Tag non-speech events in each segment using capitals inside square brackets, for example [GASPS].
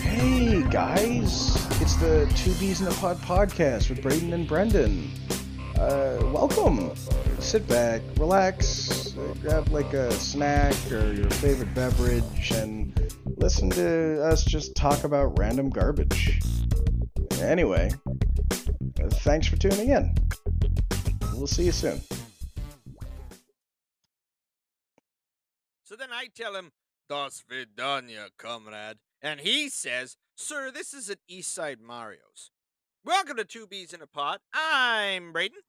Hey guys, it's the Two Bees in a Pod podcast with Braden and Brendan. Uh, welcome. Sit back, relax, grab like a snack or your favorite beverage, and listen to us just talk about random garbage. Anyway, thanks for tuning in. We'll see you soon. Then I tell him, Das Vidanya, comrade. And he says, Sir, this is at Eastside Mario's. Welcome to Two Bees in a Pod. I'm Braden.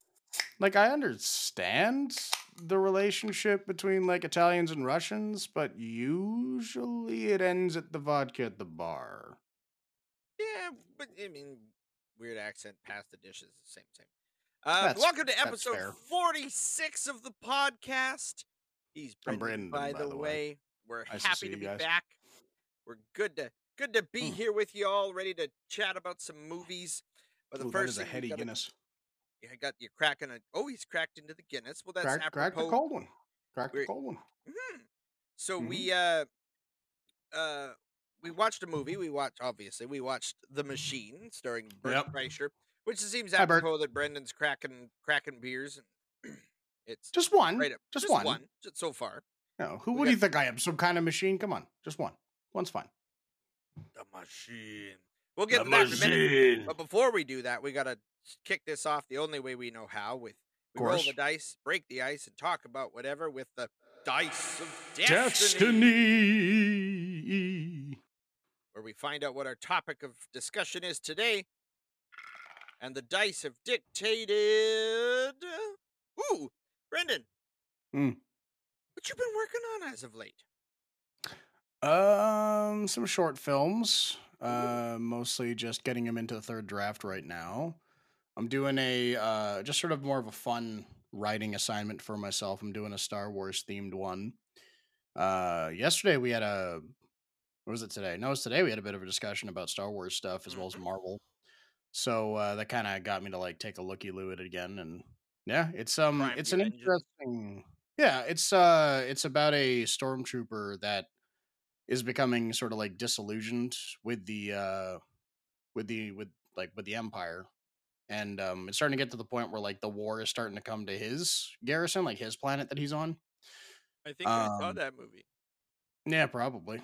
Like I understand the relationship between like Italians and Russians, but usually it ends at the vodka at the bar. Yeah, but I mean, weird accent, past the dishes, at the same, same. Uh, welcome to episode 46 of the podcast. He's Brendan, by, by the, the way. way. We're Nice happy see to, be guys. back. We're good to good to be Mm. here with you all, ready to chat about some movies. But the Ooh, first is a heady Guinness. Yeah, got you cracking a. Oh, he's cracked into the Guinness. Well, that's Crack, crack the cold one. Crack the We're- cold one. Mhm. So Mhm. we uh uh we watched a movie. We watched obviously we watched The Machine starring Bert Yep. Kreischer, which it seems Hi, apropos that Brendan's cracking cracking beers and [CLEARS THROAT] it's Just one. right up just, one. j- so far. No, who We do you think I am? Some kind of machine? Come on, just one. One's fine. The Machine. We'll get to that in a minute. But before we do that, we gotta kick this off the only way we know how with we roll the dice, break the ice, and talk about whatever with the dice of destiny. Destiny. where we find out what our topic of discussion is today. And the dice have dictated. Ooh, Brendan. Mm. What you been working on as of late? Um, some short films. Uh, mostly just getting them into the third draft right now. I'm doing a uh, just sort of more of a fun writing assignment for myself. I'm doing a Star Wars themed one. Uh, yesterday we had a. What was it today? No, it was today. We had a bit of a discussion about Star Wars stuff as well as Mhm. Marvel. So uh, that kind of got me to like take a looky loo at it again, and yeah, it's um, Prime it's an interesting. Yeah, it's uh, it's about a stormtrooper that is becoming sort of like disillusioned with the uh with the with like with the empire and um it's starting to get to the point where like the war is starting to come to his garrison like his planet that he's on I think I saw Um, that movie. yeah probably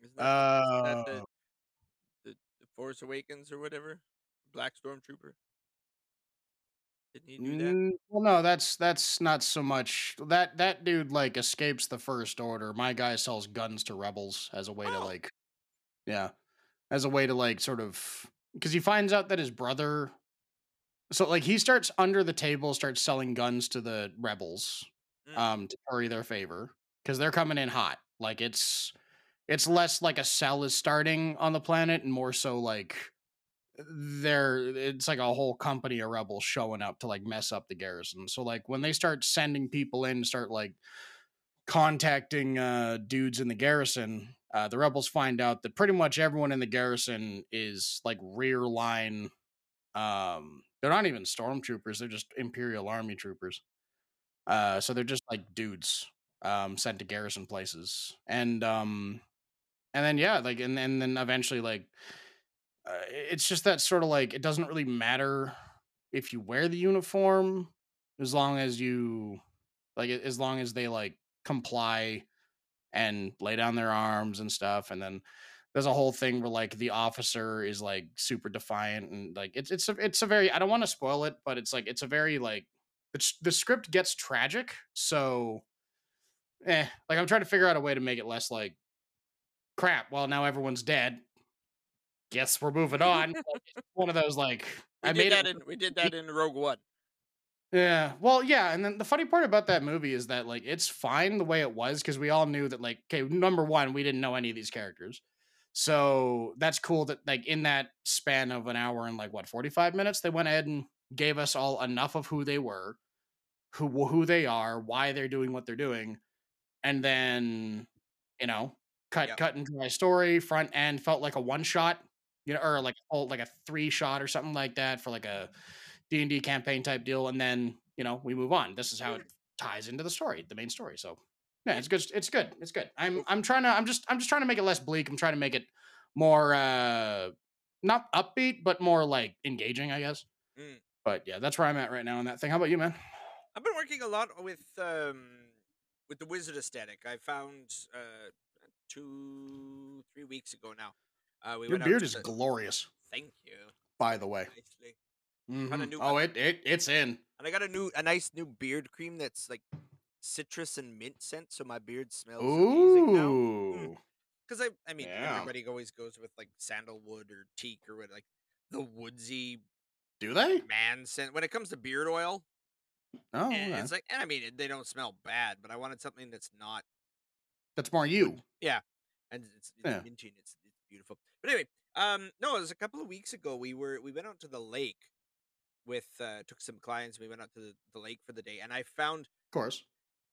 Isn't that, uh that the, the, the Force Awakens or whatever? Black Stormtrooper? Didn't he do that? mm, well no that's that's not so much that that dude like escapes the first order my guy sells guns to rebels as a way to Oh. like yeah as a way to like sort of because he finds out that his brother so like he starts under the table starts selling guns to the rebels Mm. um to curry their favor because they're coming in hot like it's it's less like a cell is starting on the planet and more so like they're it's like a whole company of rebels showing up to like mess up the garrison. So like when they start sending people in start like contacting uh dudes in the garrison uh the rebels find out that pretty much everyone in the garrison is like rear line um they're not even stormtroopers they're just imperial army troopers. Uh so they're just like dudes um sent to garrison places. And um and then yeah like and, and then eventually like uh, it's just that sort of like it doesn't really matter if you wear the uniform as long as you like as long as they like comply and lay down their arms and stuff and then there's a whole thing where like the officer is like super defiant and like it's it's a, it's a very I don't want to spoil it but it's like it's a very like the, the script gets tragic so eh like I'm trying to figure out a way to make it less like crap well now everyone's dead guess we're moving on [LAUGHS] one of those like We I made that it in we did that in Rogue One. yeah. Well, yeah, and then the funny part about that movie is that like it's fine the way it was because we all knew that like okay, number one, we didn't know any of these characters. So that's cool that like in that span of an hour and like what, 45 minutes, they went ahead and gave us all enough of who they were, who who they are, why they're doing what they're doing, and then, you know, cut Yep. cut and dry story, front end felt like a one shot, you know, or like oh, like a three shot or something like that for like a D and D campaign type deal, and then you know we move on. This is how it ties into the story, the main story. So yeah, it's good. It's good. It's good. I'm I'm trying to I'm just I'm just trying to make it less bleak. I'm trying to make it more uh not upbeat, but more like engaging, I guess. Mm. But yeah, that's where I'm at right now in that thing. How about you, man? I've been working a lot with um with the wizard aesthetic. I found uh two three weeks ago now. Uh, we Your beard is the- glorious, Thank you. by the way. Nicely. Got a Mhm. new Oh, it, it it's in. And I got a new a nice new beard cream that's like citrus and mint scent, so my beard smells amazing now. Ooh. Because I I mean Yeah. everybody always goes with like sandalwood or teak or what like the woodsy Do they? man scent. When it comes to beard oil, Oh, and okay. it's like and I mean they don't smell bad, but I wanted something that's not that's more you. Yeah, and it's, it's Yeah. minty it's beautiful. But anyway, um, no, it was a couple of weeks ago. We were we went out to the lake with uh, took some clients. We went out to the, the lake for the day, and I found Of course.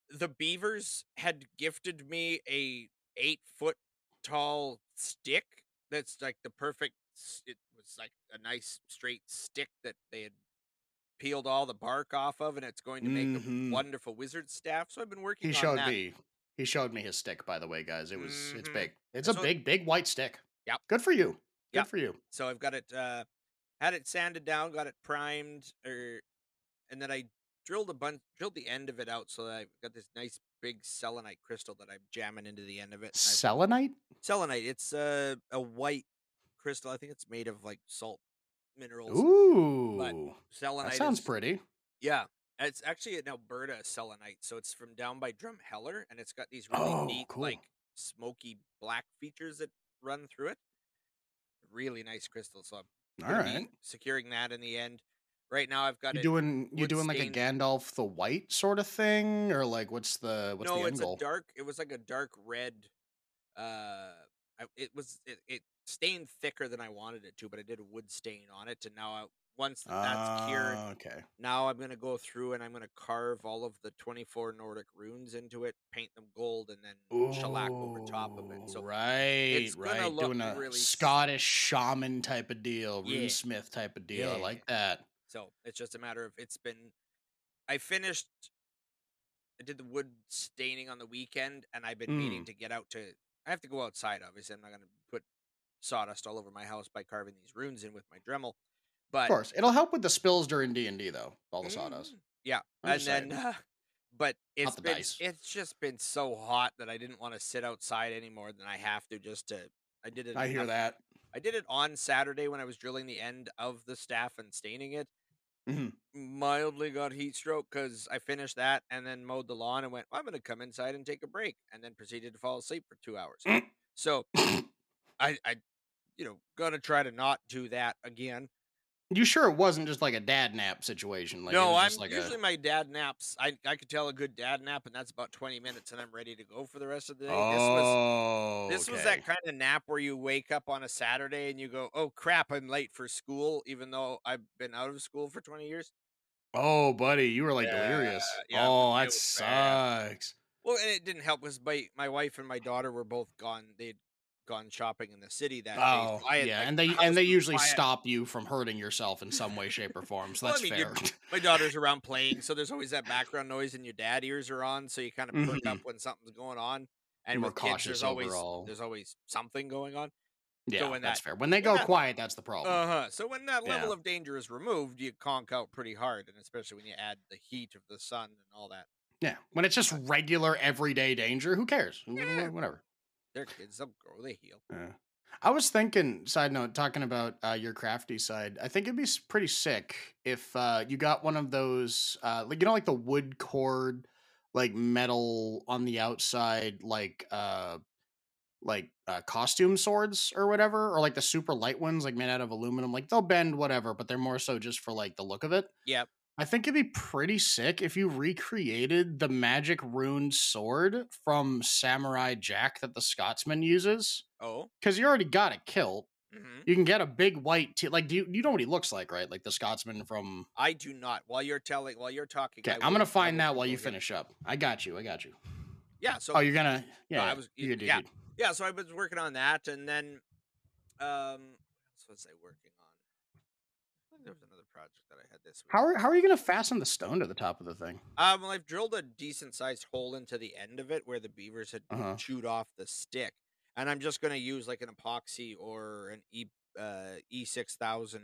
the beavers had gifted me a eight foot tall stick. That's like the perfect. It was like a nice straight stick that they had peeled all the bark off of, and it's going to make Mhm. a wonderful wizard staff. So I've been working. He on showed that. me. He showed me his stick. By the way, guys, it was it's Mhm. big. It's a big, big white stick. Yep. Good for you. Good Yep. for you. So I've got it uh had it sanded down, got it primed, or and then I drilled a bunch drilled the end of it out so that I've got this nice big selenite crystal that I'm jamming into the end of it. Selenite. selenite, it's a a white crystal. I think it's made of like salt minerals. Ooh, Selenite that sounds is- pretty. Yeah. It's actually an Alberta selenite, so it's from down by Drumheller, and it's got these really Oh, neat, cool. like smoky black features that run through it. Really nice crystal. So I'm All be securing that in the end. Right now, I've got You doing you doing like a. Gandalf the White sort of thing, or like what's the what's no, the it's goal? a dark. It was like a dark red. Uh, I, it was it, it stained thicker than I wanted it to, but I did a wood stain on it, and now I, once that's cured, Ah, okay. now I'm gonna go through and I'm gonna carve all of the 24 Nordic runes into it, paint them gold, and then shellac over top of it. So right, gonna right, doing a really Scottish shaman type of deal, Yeah. runesmith type of deal. I like that. So it's just a matter of it's been. I finished. I did the wood staining on the weekend, and I've been meaning Mm. to get out to. I have to go outside. Obviously, I'm not going to put sawdust all over my house by carving these runes in with my Dremel. But Of course, it'll help with the spills during D and D though. All the Mm, sawdust. Yeah, I'm and then. Uh, but it's the been dice. it's just been so hot that I didn't want to sit outside any more than I have to just to. I did it. I hear enough- that. I did it on Saturday when I was drilling the end of the staff and staining it. Mhm. Mildly got heat stroke because I finished that and then mowed the lawn and went, well, I'm going to come inside and take a break, and then proceeded to fall asleep for two hours. [COUGHS] So I, I, you know, gonna try to not do that again. You sure it wasn't just like a dad nap situation? Like no, I'm just like usually a, my dad naps. I I could tell a good dad nap, and that's about 20 minutes, and I'm ready to go for the rest of the day. This was oh, This was that kind of nap where you wake up on a Saturday and you go, "Oh crap, I'm late for school," even though I've been out of school for 20 years. Oh, buddy, you were like Yeah, delirious. yeah, oh, that was bad. sucks. Well, and it didn't help because my my wife and my daughter were both gone. They'd gone shopping in the city that day. Oh, so I had, yeah, like, and they and they usually stop you from hurting yourself in some way, shape, or form. So Well, I that's mean, fair. My daughter's around playing, so there's always that background noise, and your dad ears are on, so you kind of perk Mhm. up when something's going on. And more with kids, cautious there's always overall. there's always something going on. yeah, when that's that- fair. When they go that- quiet, that's the problem. Uh huh. So when that level Yeah. of danger is removed, you conk out pretty hard, and especially when you add the heat of the sun and all that. yeah, when it's just regular everyday danger, who cares? Yeah. Whatever. They're kids. They'll grow. They heal. Yeah. I was thinking, side note, talking about uh, your crafty side. I think it'd be pretty sick if uh, you got one of those, uh, like you know, like the wood cord, like metal on the outside, like uh, like uh, costume swords or whatever, or like the super light ones, like made out of aluminum. Like they'll bend, whatever, but they're more so just for like the look of it. Yep. I think it'd be pretty sick if you recreated the magic rune sword from Samurai Jack that the Scotsman uses Oh. because you already got a kilt. hmm You can get a big white t- like do you you know what he looks like, right? Like the Scotsman from I do not. While you're telling, while you're talking, Okay, I'm gonna find that while you finish up. I got you, I got you. Yeah. So Oh, you're gonna yeah, I was- you yeah. dude. yeah. So I was working on that, and then, um, what was I working on? I think there was another project that I had this week. How are how are you gonna fasten the stone to the top of the thing? Um, well, I've drilled a decent sized hole into the end of it where the beavers had Uh-huh. chewed off the stick, and I'm just gonna use like an epoxy or an E uh, E six thousand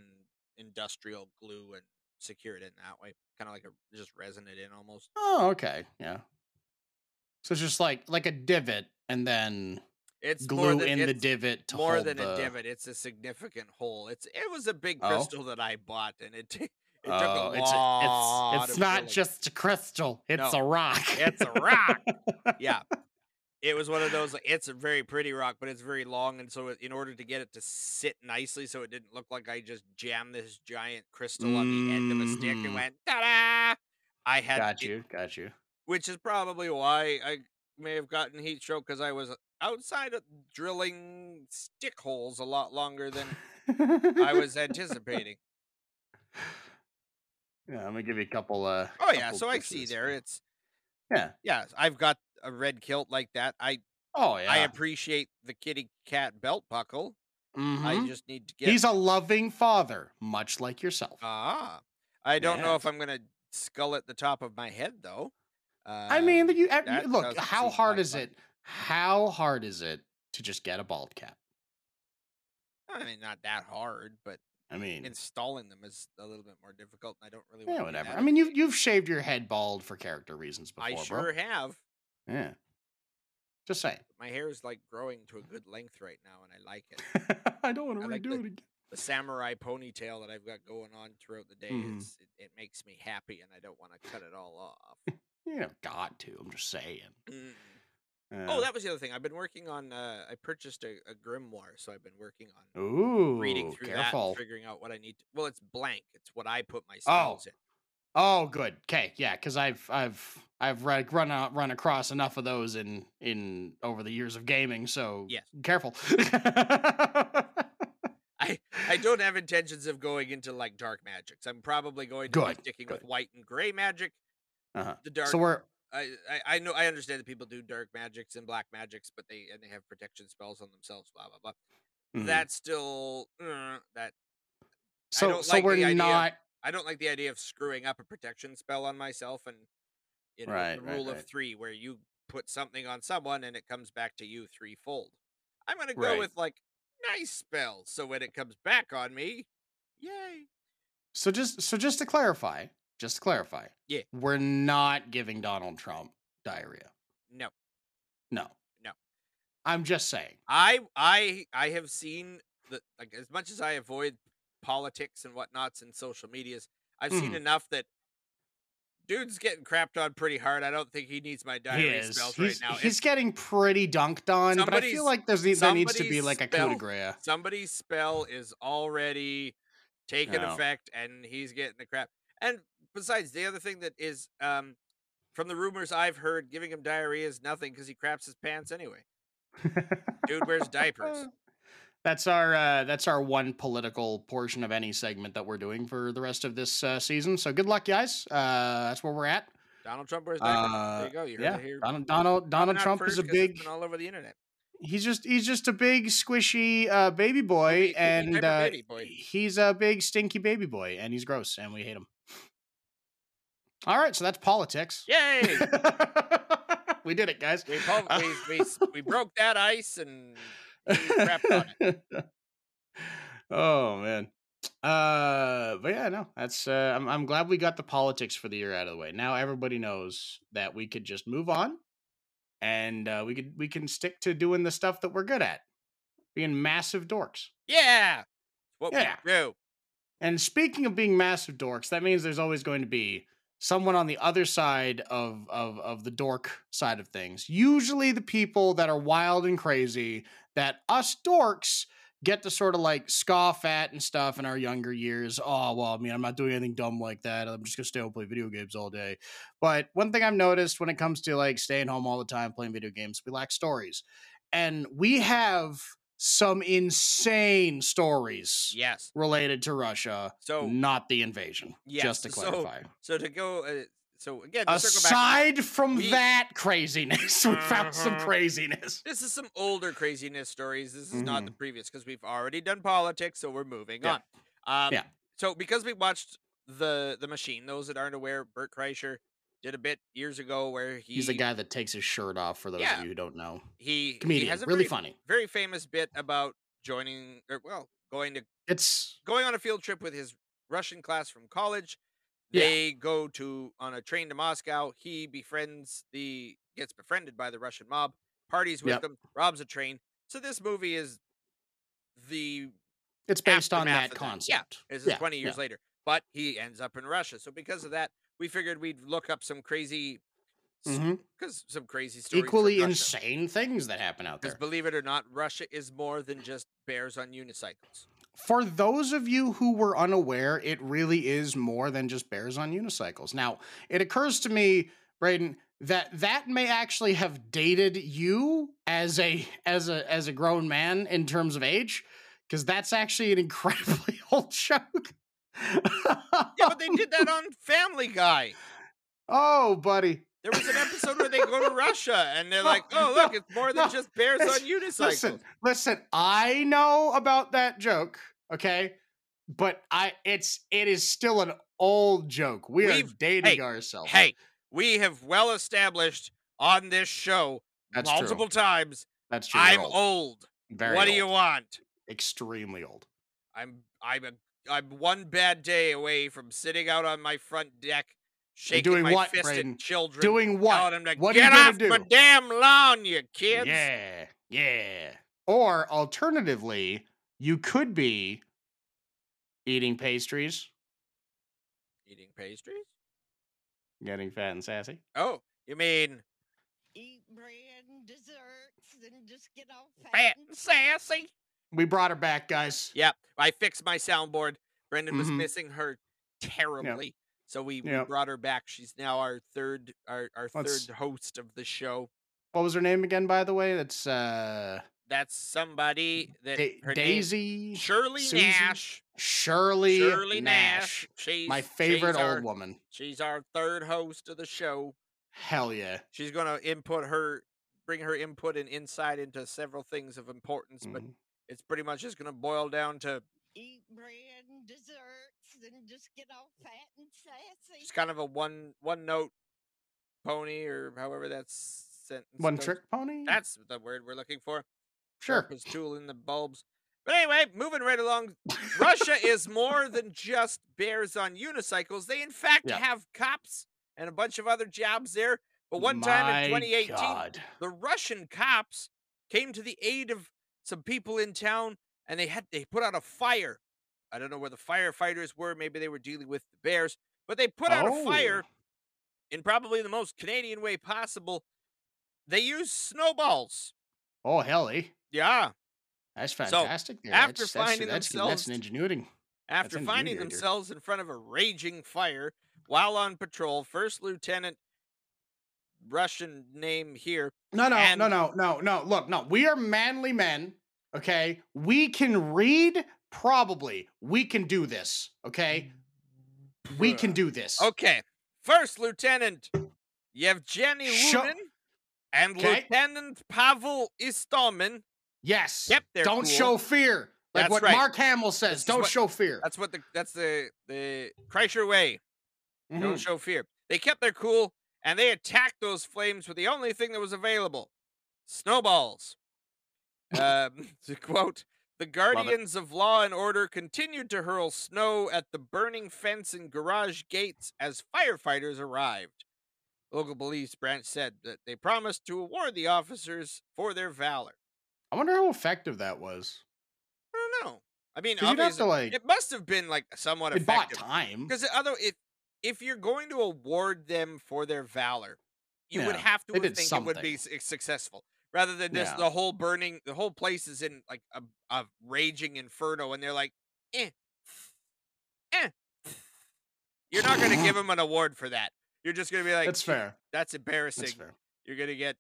industrial glue and secure it in that way, kind of like a just resin it in almost. Oh, okay, yeah. So it's just like like a divot, and then It's glue than, in the divot to more than the... a divot. It's a significant hole. It's it was a big Oh. crystal that I bought, and it [LAUGHS] t- it took Oh, a it's, it's it's not just a crystal; it's No, a rock. it's a rock. [LAUGHS] yeah. It was one of those. It's a very pretty rock, but it's very long, and so in order to get it to sit nicely, so it didn't look like I just jammed this giant crystal on the end of a stick and Mhm. went ta-da! I had, got it- you, got you. which is probably why I may have gotten heat stroke because I was outside of drilling stick holes a lot longer than I was [LAUGHS] anticipating. Yeah, I'm gonna give you a couple. Uh, Oh yeah, so I see there. It's Yeah. yeah, I've got a red kilt like that. I Oh yeah. I appreciate the kitty cat belt buckle. I Mhm. just need to get He's a loving father, much like yourself. ah. I don't know if I'm gonna skull at the top of my head though. I mean, Um, you, uh, that you look. How hard is it? How hard is it to just get a bald cap? I mean, not that hard, but I mean, installing them is a little bit more difficult. I don't really. yeah, whatever. I mean, you've you've shaved your head bald for character reasons before. I sure have. Yeah. Just saying. My hair is like growing to a good length right now, and I like it. [LAUGHS] I don't want to I like redo the- it again. The samurai ponytail that I've got going on throughout the day Mhm. is it, it makes me happy, and I don't want to cut it all off. [LAUGHS] You have got to. I'm just saying. Mm. Uh, Oh, that was the other thing. I've been working on. Uh, I purchased a, a grimoire, so I've been working on Ooh, reading through that, careful. and figuring out what I need. To, well, it's blank. It's what I put my Oh, spells in. Oh, good. Okay, yeah, because I've I've I've read, run out, run across enough of those in in over the years of gaming. So Yes. careful. [LAUGHS] I I don't have intentions of going into like dark magics. I'm probably going to be sticking good. with white and gray magic. uh-huh. The dark. So we're I, I I know I understand that people do dark magics and black magics, but they and they have protection spells on themselves. Blah blah blah. mhm. That's still uh, that. so so like we're the idea of- not I don't like the idea of screwing up a protection spell on myself and you know Right, the right, rule of right. three where you put something on someone and it comes back to you threefold. I'm gonna go Right. with like nice spells, so when it comes back on me, yay! so just so just to clarify, just to clarify. Yeah. We're not giving Donald Trump diarrhea. No, No. No. I'm just saying. I I I have seen the like as much as I avoid politics and whatnots and social medias, I've seen Mhm. enough that dude's getting crapped on pretty hard. I don't think he needs my diarrhea is. spells He's, right now. he's It's- getting pretty dunked on, but I feel like there's there needs to be like a coup de grace. somebody's spell is already taking No. effect and he's getting the crap. And besides, the other thing that is um from the rumors I've heard, giving him diarrhea is nothing because he craps his pants anyway. Dude wears diapers. [LAUGHS] That's our uh, that's our one political portion of any segment that we're doing for the rest of this uh, season. So good luck, guys. Uh, that's where we're at. Donald Trump wears diapers. Uh, there you go. You yeah, here. Donald Donald, Donald Trump is a big. all over the internet. He's just he's just a big squishy uh, baby boy, Baby- and uh, baby boy. he's a big stinky baby boy, and he's gross, and we hate him. All right, so that's politics. Yay! [LAUGHS] we did it, guys. we, we, we, [LAUGHS] we broke that ice and we crapped on it. [LAUGHS] oh man. Uh, but yeah, no, that's. Uh, I'm I'm glad we got the politics for the year out of the way. Now everybody knows that we could just move on, and uh, we could we can stick to doing the stuff that we're good at, being massive dorks. Yeah. What Yeah. we do. And speaking of being massive dorks, that means there's always going to be someone on the other side of, of, of the dork side of things. Usually the people that are wild and crazy that us dorks get to sort of like scoff at and stuff in our younger years. Oh, well, I mean, I'm not doing anything dumb like that. I'm just to stay home and play video games all day. But one thing I've noticed when it comes to like staying home all the time playing video games, we lack stories. And we have some insane stories Yes. related to Russia, So not the invasion. Yes, just to clarify. so to go uh, so again to circle back Aside from we- that craziness, [LAUGHS] we found some Uh-huh. craziness. this is some older craziness stories. This is not Mhm. the previous because we've already done politics, so we're moving Yeah. on. Um, Yeah. so because we watched the the machine, those that aren't aware, Bert Kreischer did a bit years ago where he He's the guy that takes his shirt off. For those Yeah. of you who don't know, he, he comedian, has a really very, funny. very famous bit about joining or well going to It's going on a field trip with his Russian class from college. Yeah. They go to on a train to Moscow. He befriends the gets befriended by the Russian mob, parties with Yep. them, robs a train. So this movie is the it's based on that concept. that. Yeah. this is Yeah, 20 years later. But he ends up in Russia. So because of that, we figured we'd look up some crazy because mm-hmm. some crazy stories. Equally insane things that happen out there. Because there. believe it or not, Russia is more than just bears on unicycles. For those of you who were unaware, it really is more than just bears on unicycles. Now, it occurs to me, Braden, that that may actually have dated you as a as a as a grown man in terms of age, because that's actually an incredibly [LAUGHS] old joke. Yeah, but they did that on Family Guy. oh, buddy. There was an episode where they go to Russia and they're [LAUGHS] No, like, "Oh, look, no, it's more than no, just bears on unicycles." Listen, listen, I know about that joke, okay? But I it's it is still an old joke. We We've- are dating hey, ourselves. Hey, we have well established on this show That's multiple true. times. That's true. I'm old. old. Very what do you want? Extremely old. I'm I'm a I'm one bad day away from sitting out on my front deck, shaking doing my what, fist Braden? at children. Doing what? telling 'em to What get off do?" my damn lawn, you kids. Yeah, yeah. Or alternatively, you could be eating pastries, Eating pastries? getting fat and sassy. Oh, you mean eat bread and desserts and just get all fat, fat and and sassy? We brought her back, guys. Yep, I fixed my soundboard. Brendan was Mhm. missing her terribly. So we, we brought her back. She's now our third our, our Let's- third host of the show. What was her name again, by the way? That's uh That's somebody that Da- her name Daisy Shirley Susan? Nash. Shirley, Shirley Nash. Nash. She's My favorite she's old our, woman. She's our third host of the show. Hell yeah. She's gonna input her bring her input and insight into several things of importance, but Mhm. It's pretty much just gonna boil down to eat bread and desserts and just get all fat and sassy. It's kind of a one one note pony or however that's sentence One goes. trick pony? That's the word we're looking for. sure. Sharpest tool in the bulbs. But anyway, moving right along, Russia is more than just bears on unicycles. They in [LAUGHS] fact Yeah. have cops and a bunch of other jobs there. But one time in 2018, God. the Russian cops came to the aid of some people in town and they had they put out a fire. I don't know where the firefighters were, maybe they were dealing with the bears, but they put out a fire Oh. in probably the most Canadian way possible. They used snowballs. Oh hell, eh? Yeah. That's So, fantastic. there. after that's, finding that's, themselves- that's an ingenuity. After finding ingenuity right there. themselves in front of a raging fire while on patrol, First Lieutenant Russian name here. No, no, And- no, no, no, no. Look, no. We are manly men. Okay, we can read. Probably, we can do this. Okay, we can do this. Okay. First Lieutenant Yevgeny Lunin and Okay. Lieutenant Pavel Istomin. Yes. Yep, Don't cool. show fear. Like That's what right. Mark Hamill says. Don't what- show fear. That's what the that's the the Kreischer way. Mhm. Don't show fear. They kept their cool and they attacked those flames with the only thing that was available snowballs. um, [LAUGHS] [LAUGHS] to quote, the guardians of law and order continued to hurl snow at the burning fence and garage gates as firefighters arrived. Local police branch said that they promised to award the officers for their valor. I wonder how effective that was. I don't know. I mean, have to, like- it must have been like somewhat It bought time. Because other if if you're going to award them for their valor, you would have to they have did think it would be successful rather than just Yeah. the whole burning. The whole place is in like a, a raging inferno, and they're like, eh, eh. You're not going [LAUGHS] to give them an award for that. You're just going to be like, That's fair. That's embarrassing. That's fair. You're going to get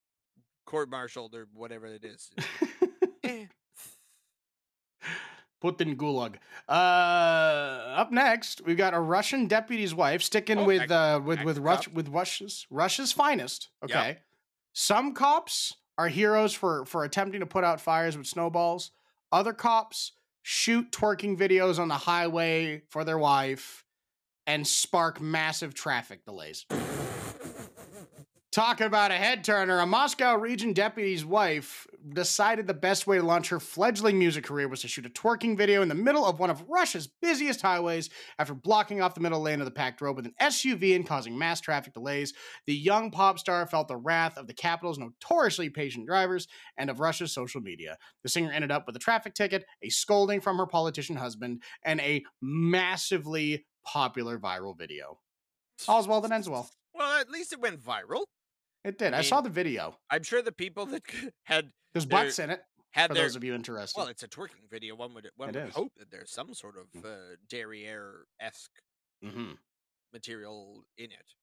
court-martialed or whatever it is. [LAUGHS] Eh. Put in gulag. Uh, up next, we've got a Russian deputy's wife sticking Oh, with uh with with Rush with Russia's Russia's finest. Yep. Okay, some cops are heroes for for attempting to put out fires with snowballs. Other cops shoot twerking videos on the highway for their wife, and spark massive traffic delays. Talking about a head turner, a Moscow region deputy's wife decided the best way to launch her fledgling music career was to shoot a twerking video in the middle of one of Russia's busiest highways after blocking off the middle lane of the packed road with an SUV and causing mass traffic delays. The young pop star felt the wrath of the capital's notoriously patient drivers and of Russia's social media. The singer ended up with a traffic ticket, a scolding from her politician husband, and a massively popular viral video. All's well that ends well. Well, at least it went viral. It did. I, I saw the video. I'm sure the people that had There's there- butts in it had for their those of you interested. well, it's a twerking video. One would one It would is. hope that there's some sort of uh, derriere esque mm-hmm. material in it.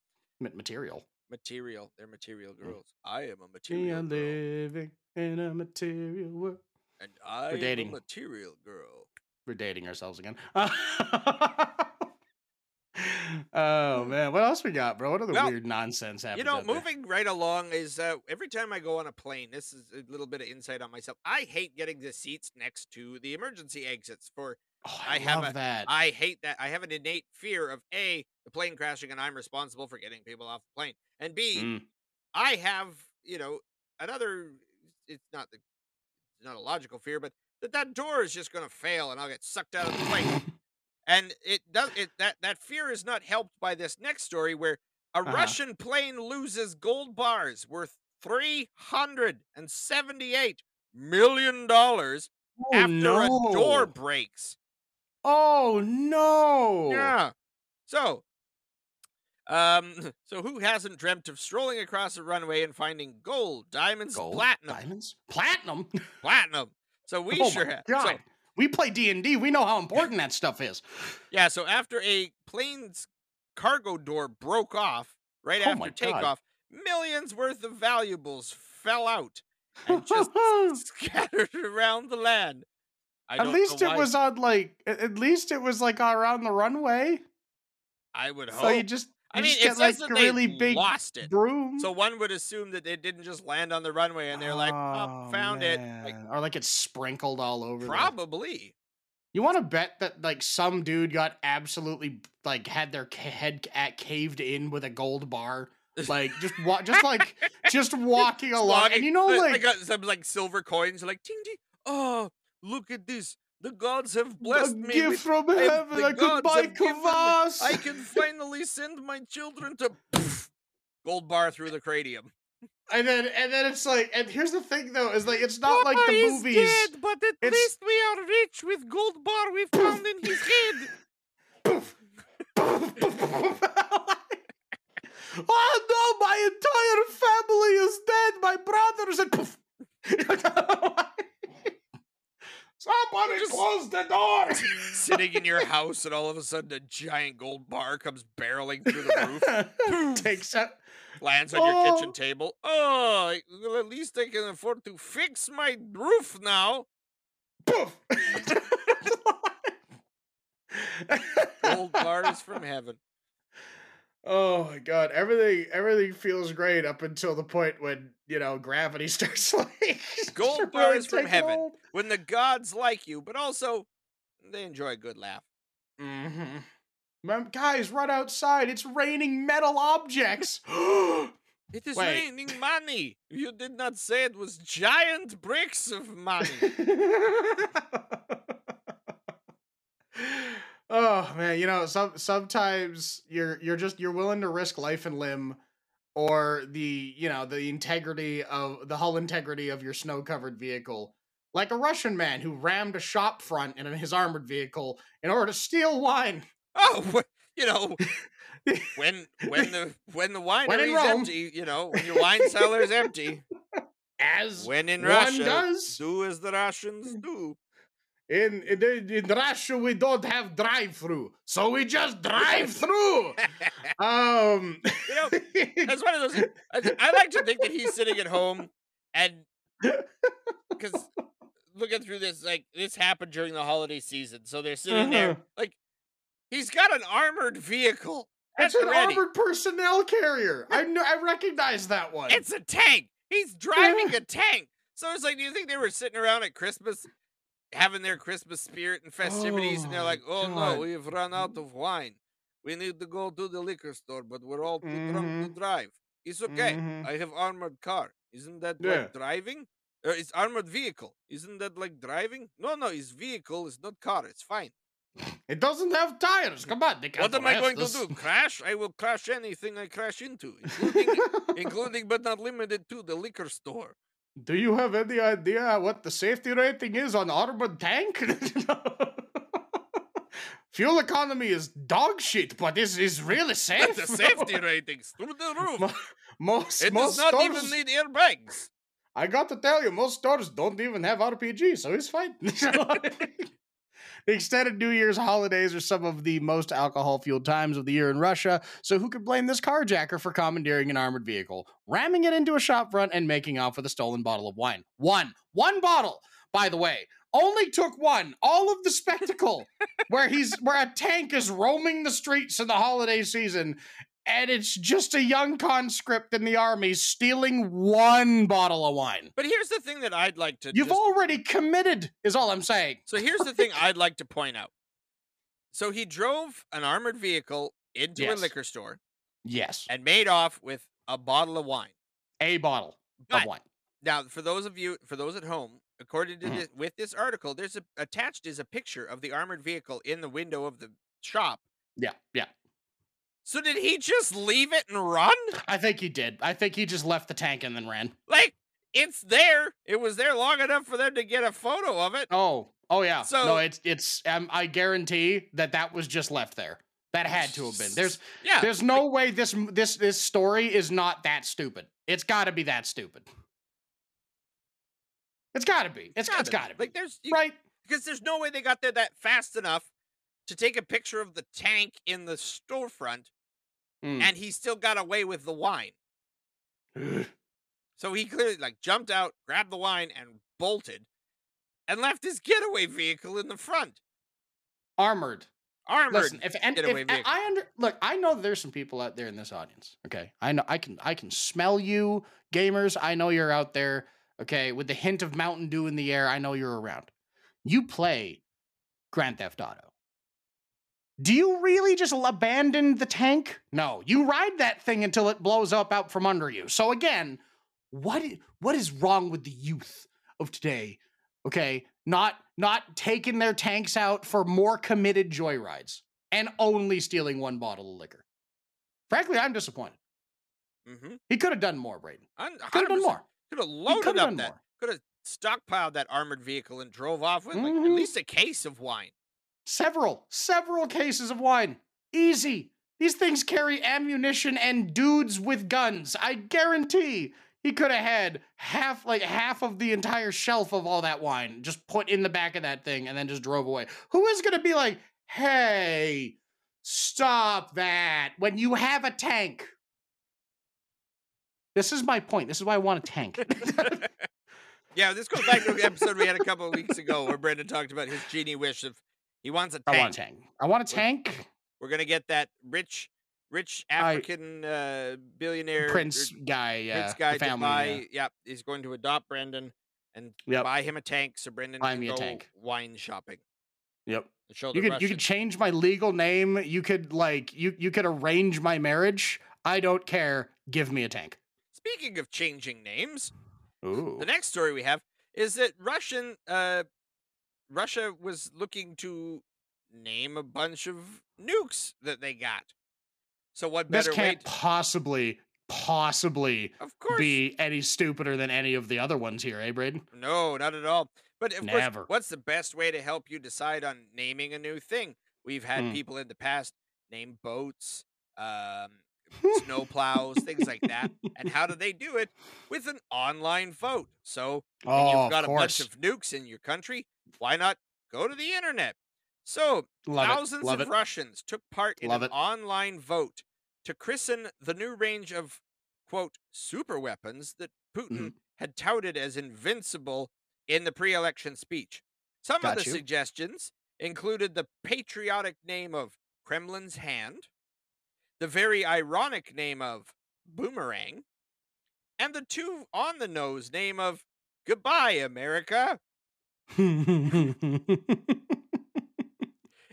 Material. Material, they're material girls. I am a material girl, living in a material world. and I am dating. a material girl. We're dating ourselves again. [LAUGHS] oh man, what else we got, bro? What other Well, weird nonsense happens? You know, out there? moving right along is uh, every time I go on a plane, this is a little bit of insight on myself. I hate getting the seats next to the emergency exits for Oh, I, I have love a- that. I hate that. I have an innate fear of A, the plane crashing and I'm responsible for getting people off the plane. And B, Mm. I have, you know, another it's not the it's not a logical fear, but that that door is just going to fail and I'll get sucked out of the plane. And it does it that that fear is not helped by this next story where a Uh-huh. Russian plane loses gold bars worth 378 million dollars oh after no! a door breaks. Oh no! Yeah. So, um, [LAUGHS] so who hasn't dreamt of strolling across a runway and finding gold, diamonds, Gold, platinum, diamonds, platinum. [LAUGHS] platinum? So we oh sure have. god! So, we play D and D. We know how important that stuff is. yeah. So after a plane's cargo door broke off right Oh after my God. takeoff, millions worth of valuables fell out and [LAUGHS] just scattered around the land. I At least it why- was on like. At at least it was like around the runway. I would hope. So you just. I mean, just it like says a that they really big lost it. broom. So one would assume that it didn't just land on the runway and they're like, oh, Oh, found it. Like, or like it's sprinkled all over. probably. You want to bet that like some dude got absolutely like had their head at caved in with a gold bar, like just wa- just like just [LAUGHS] walking along, Walking- and you know uh, like got some like silver coins, like ting ting. Oh, look at this! The gods have a blessed me. gift with- from I- heaven. the I could buy have given me- kvass. I can finally send my children to poof, gold bar through the cranium. And then and then it's like, and here's the thing though, is like it's not like the Papa is movies. dead, but at It's- least we are rich with gold bar we found in his head. [LAUGHS] Poof. oh no, my entire family is dead. My brothers and poof. [LAUGHS] Somebody Just- close the door. [LAUGHS] Sitting in your house, and all of a sudden, a giant gold bar comes barreling through the roof. [LAUGHS] Takes out. lands on your kitchen Oh. table. Oh, well, at least I can afford to fix my roof now. Poof. [LAUGHS] Gold bars from heaven. Oh my god, everything everything feels great up until the point when, you know, gravity [LAUGHS] starts like [LAUGHS] Gold really bars from heaven. hold. When the gods like you, but also they enjoy a good laugh. Mhm. Guys, run outside. It's raining metal objects. [GASPS] It is Wait. raining money. You did not say it was giant bricks of money. [LAUGHS] oh man, you know, some sometimes you're you're just you're willing to risk life and limb or the, you know, the integrity of the hull integrity of your snow-covered vehicle. Like a Russian man who rammed a shop front in his armored vehicle in order to steal wine. [LAUGHS] oh, you know, when when the when the [LAUGHS] When in winery's Rome. empty, you know, when your wine cellar is empty. [LAUGHS] As When in Russia, does. do as the Russians hmm. do. In, in in Russia, we don't have drive-through, so we just drive through. [LAUGHS] um, You know, [LAUGHS] That's one of those. I, like to think that he's sitting at home and [LAUGHS] because looking through this, like this happened during the holiday season, so they're sitting there Uh-huh. like he's got an armored vehicle. it's an ready. armored personnel carrier. I know, I recognize that one. It's a tank. He's driving a tank. So it's like, do you think they were sitting around at Christmas having their Christmas spirit and festivities, and they're like, Oh, "Oh God. no, we've run out of wine. We need to go to the liquor store, but we're all too drunk Mhm. to drive. It's okay. Mhm. I have armored car. Isn't that Yeah. like driving? Or it's armored vehicle. Isn't that like driving? No, no, it's vehicle. It's not car. It's fine. It doesn't have tires. Come on. They What am I going last to do? Crash? I will crash anything I crash into, [LAUGHS] including, including but not limited to the liquor store. Do you have any idea what the safety rating is on armored tank? [LAUGHS] Fuel economy is dog shit, but this is really [LAUGHS] safe. the safety [LAUGHS] ratings through the roof. Most It most does not stores, even need airbags. I got to tell you, most stores don't even have RPG, so it's fine. Extended New Year's holidays are some of the most alcohol fueled times of the year in Russia, so who could blame this carjacker for commandeering an armored vehicle, ramming it into a shop front, and making off with a stolen bottle of wine? One. One bottle, by the way. Only took one. All of the spectacle where he's where a tank is roaming the streets in the holiday season, and it's just a young conscript in the army stealing one bottle of wine. But here's the thing that I'd like to. You've just- already committed, is all I'm saying. So here's the thing I'd like to point out. So he drove an armored vehicle into Yes. a liquor store Yes. and made off with a bottle of wine. A bottle of wine. now, for those of you, for those at home, according to Mhm. this, with this article, there's a, attached is a picture of the armored vehicle in the window of the shop. Yeah, yeah. So did he just leave it and run? I think he did. I think he just left the tank and then ran. Like it's there. It was there long enough for them to get a photo of it. Oh, oh yeah. So- no, it's it's. Um, I guarantee that that was just left there. That had to have been. There's Yeah. there's no way this this this story is not that stupid. It's got to be that stupid. It's got to be. It's it's got to be. Like there's you, right. because there's no way they got there that fast enough to take a picture of the tank in the storefront, Mm. and he still got away with the wine. [GASPS] So he clearly like jumped out, grabbed the wine, and bolted, and left his getaway vehicle in the front, Armored. armored. Listen, if and getaway if, vehicle. I under look, I know there's some people out there in this audience. Okay, I know I can I can smell you, gamers. I know you're out there. Okay, with the hint of Mountain Dew in the air, I know you're around. You play Grand Theft Auto. Do you really just abandon the tank? No, you ride that thing until it blows up out from under you. So again, what what is wrong with the youth of today? Okay, not not taking their tanks out for more committed joyrides and only stealing one bottle of liquor. Frankly, I'm disappointed. mm-hmm. He could have done more, Braden. Could have done more. Could have loaded up that. Could have stockpiled that armored vehicle and drove off with like at Mhm. least a case of wine. Several, several cases of wine. Easy. These things carry ammunition and dudes with guns. I guarantee he could have had half, like half of the entire shelf of all that wine just put in the back of that thing and then just drove away. Who is going to be like, hey, stop that when you have a tank? This is my point. This is why I want a tank. [LAUGHS] [LAUGHS] yeah, this goes back to an episode we had a couple of weeks ago where Brendan talked about his genie wish of he wants a I tank. want a tank. I want a tank. We're gonna get that rich, rich I- African uh, billionaire Prince or guy, yeah. Prince guy family, buy. yeah. Yep, he's going to adopt Brendan and Yep. buy him a tank so Brendan Buy can me a go tank. wine shopping. Yep. You could you could change my legal name. You could like you you could arrange my marriage. I don't care. Give me a tank. Speaking of changing names, Ooh. the next story we have is that Russian uh Russia was looking to name a bunch of nukes that they got. So what This better way can't to, possibly possibly of course be any stupider than any of the other ones here, eh, Braden? No, not at all. But of Never. course, what's the best way to help you decide on naming a new thing? We've had Hmm. people in the past name boats, um, snow plows, things like that. [LAUGHS] And how do they do it? With an online vote. So Oh, you've got a bunch of nukes in your country, why not go to the internet? So Love thousands of it. Russians took part in Love an it. online vote to christen the new range of quote super weapons that Putin Mm-hmm. had touted as invincible in the pre-election speech. Some Got of the you. suggestions included the patriotic name of Kremlin's hand, the very ironic name of Boomerang, and the too on the nose name of Goodbye America.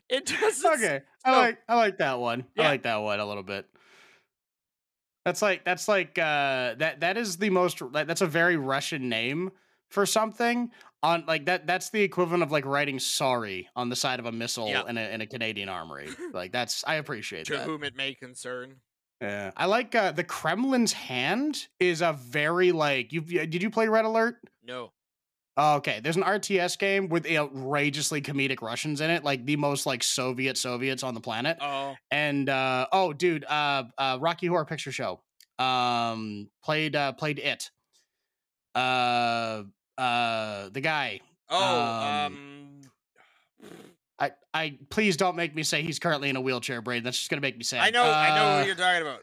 It doesn't. okay, I so- like I like that one. I like that one a little bit. That's like that's like uh that that is the most like, that's a very Russian name for something on like that that's the equivalent of like writing sorry on the side of a missile Yeah. in a in a Canadian armory. like that's I appreciate To that. whom it may concern. Yeah. I like uh the Kremlin's hand is a very like you did you play Red Alert? No. Oh, okay, there's an RTS game with outrageously comedic Russians in it, like the most like Soviet Soviets on the planet. Oh, and uh oh dude uh uh rocky horror picture show um played uh played it uh uh the guy oh, Um, um, i i please don't make me say he's currently in a wheelchair brain that's just gonna make me sad I know, I know Uh, who you're talking about.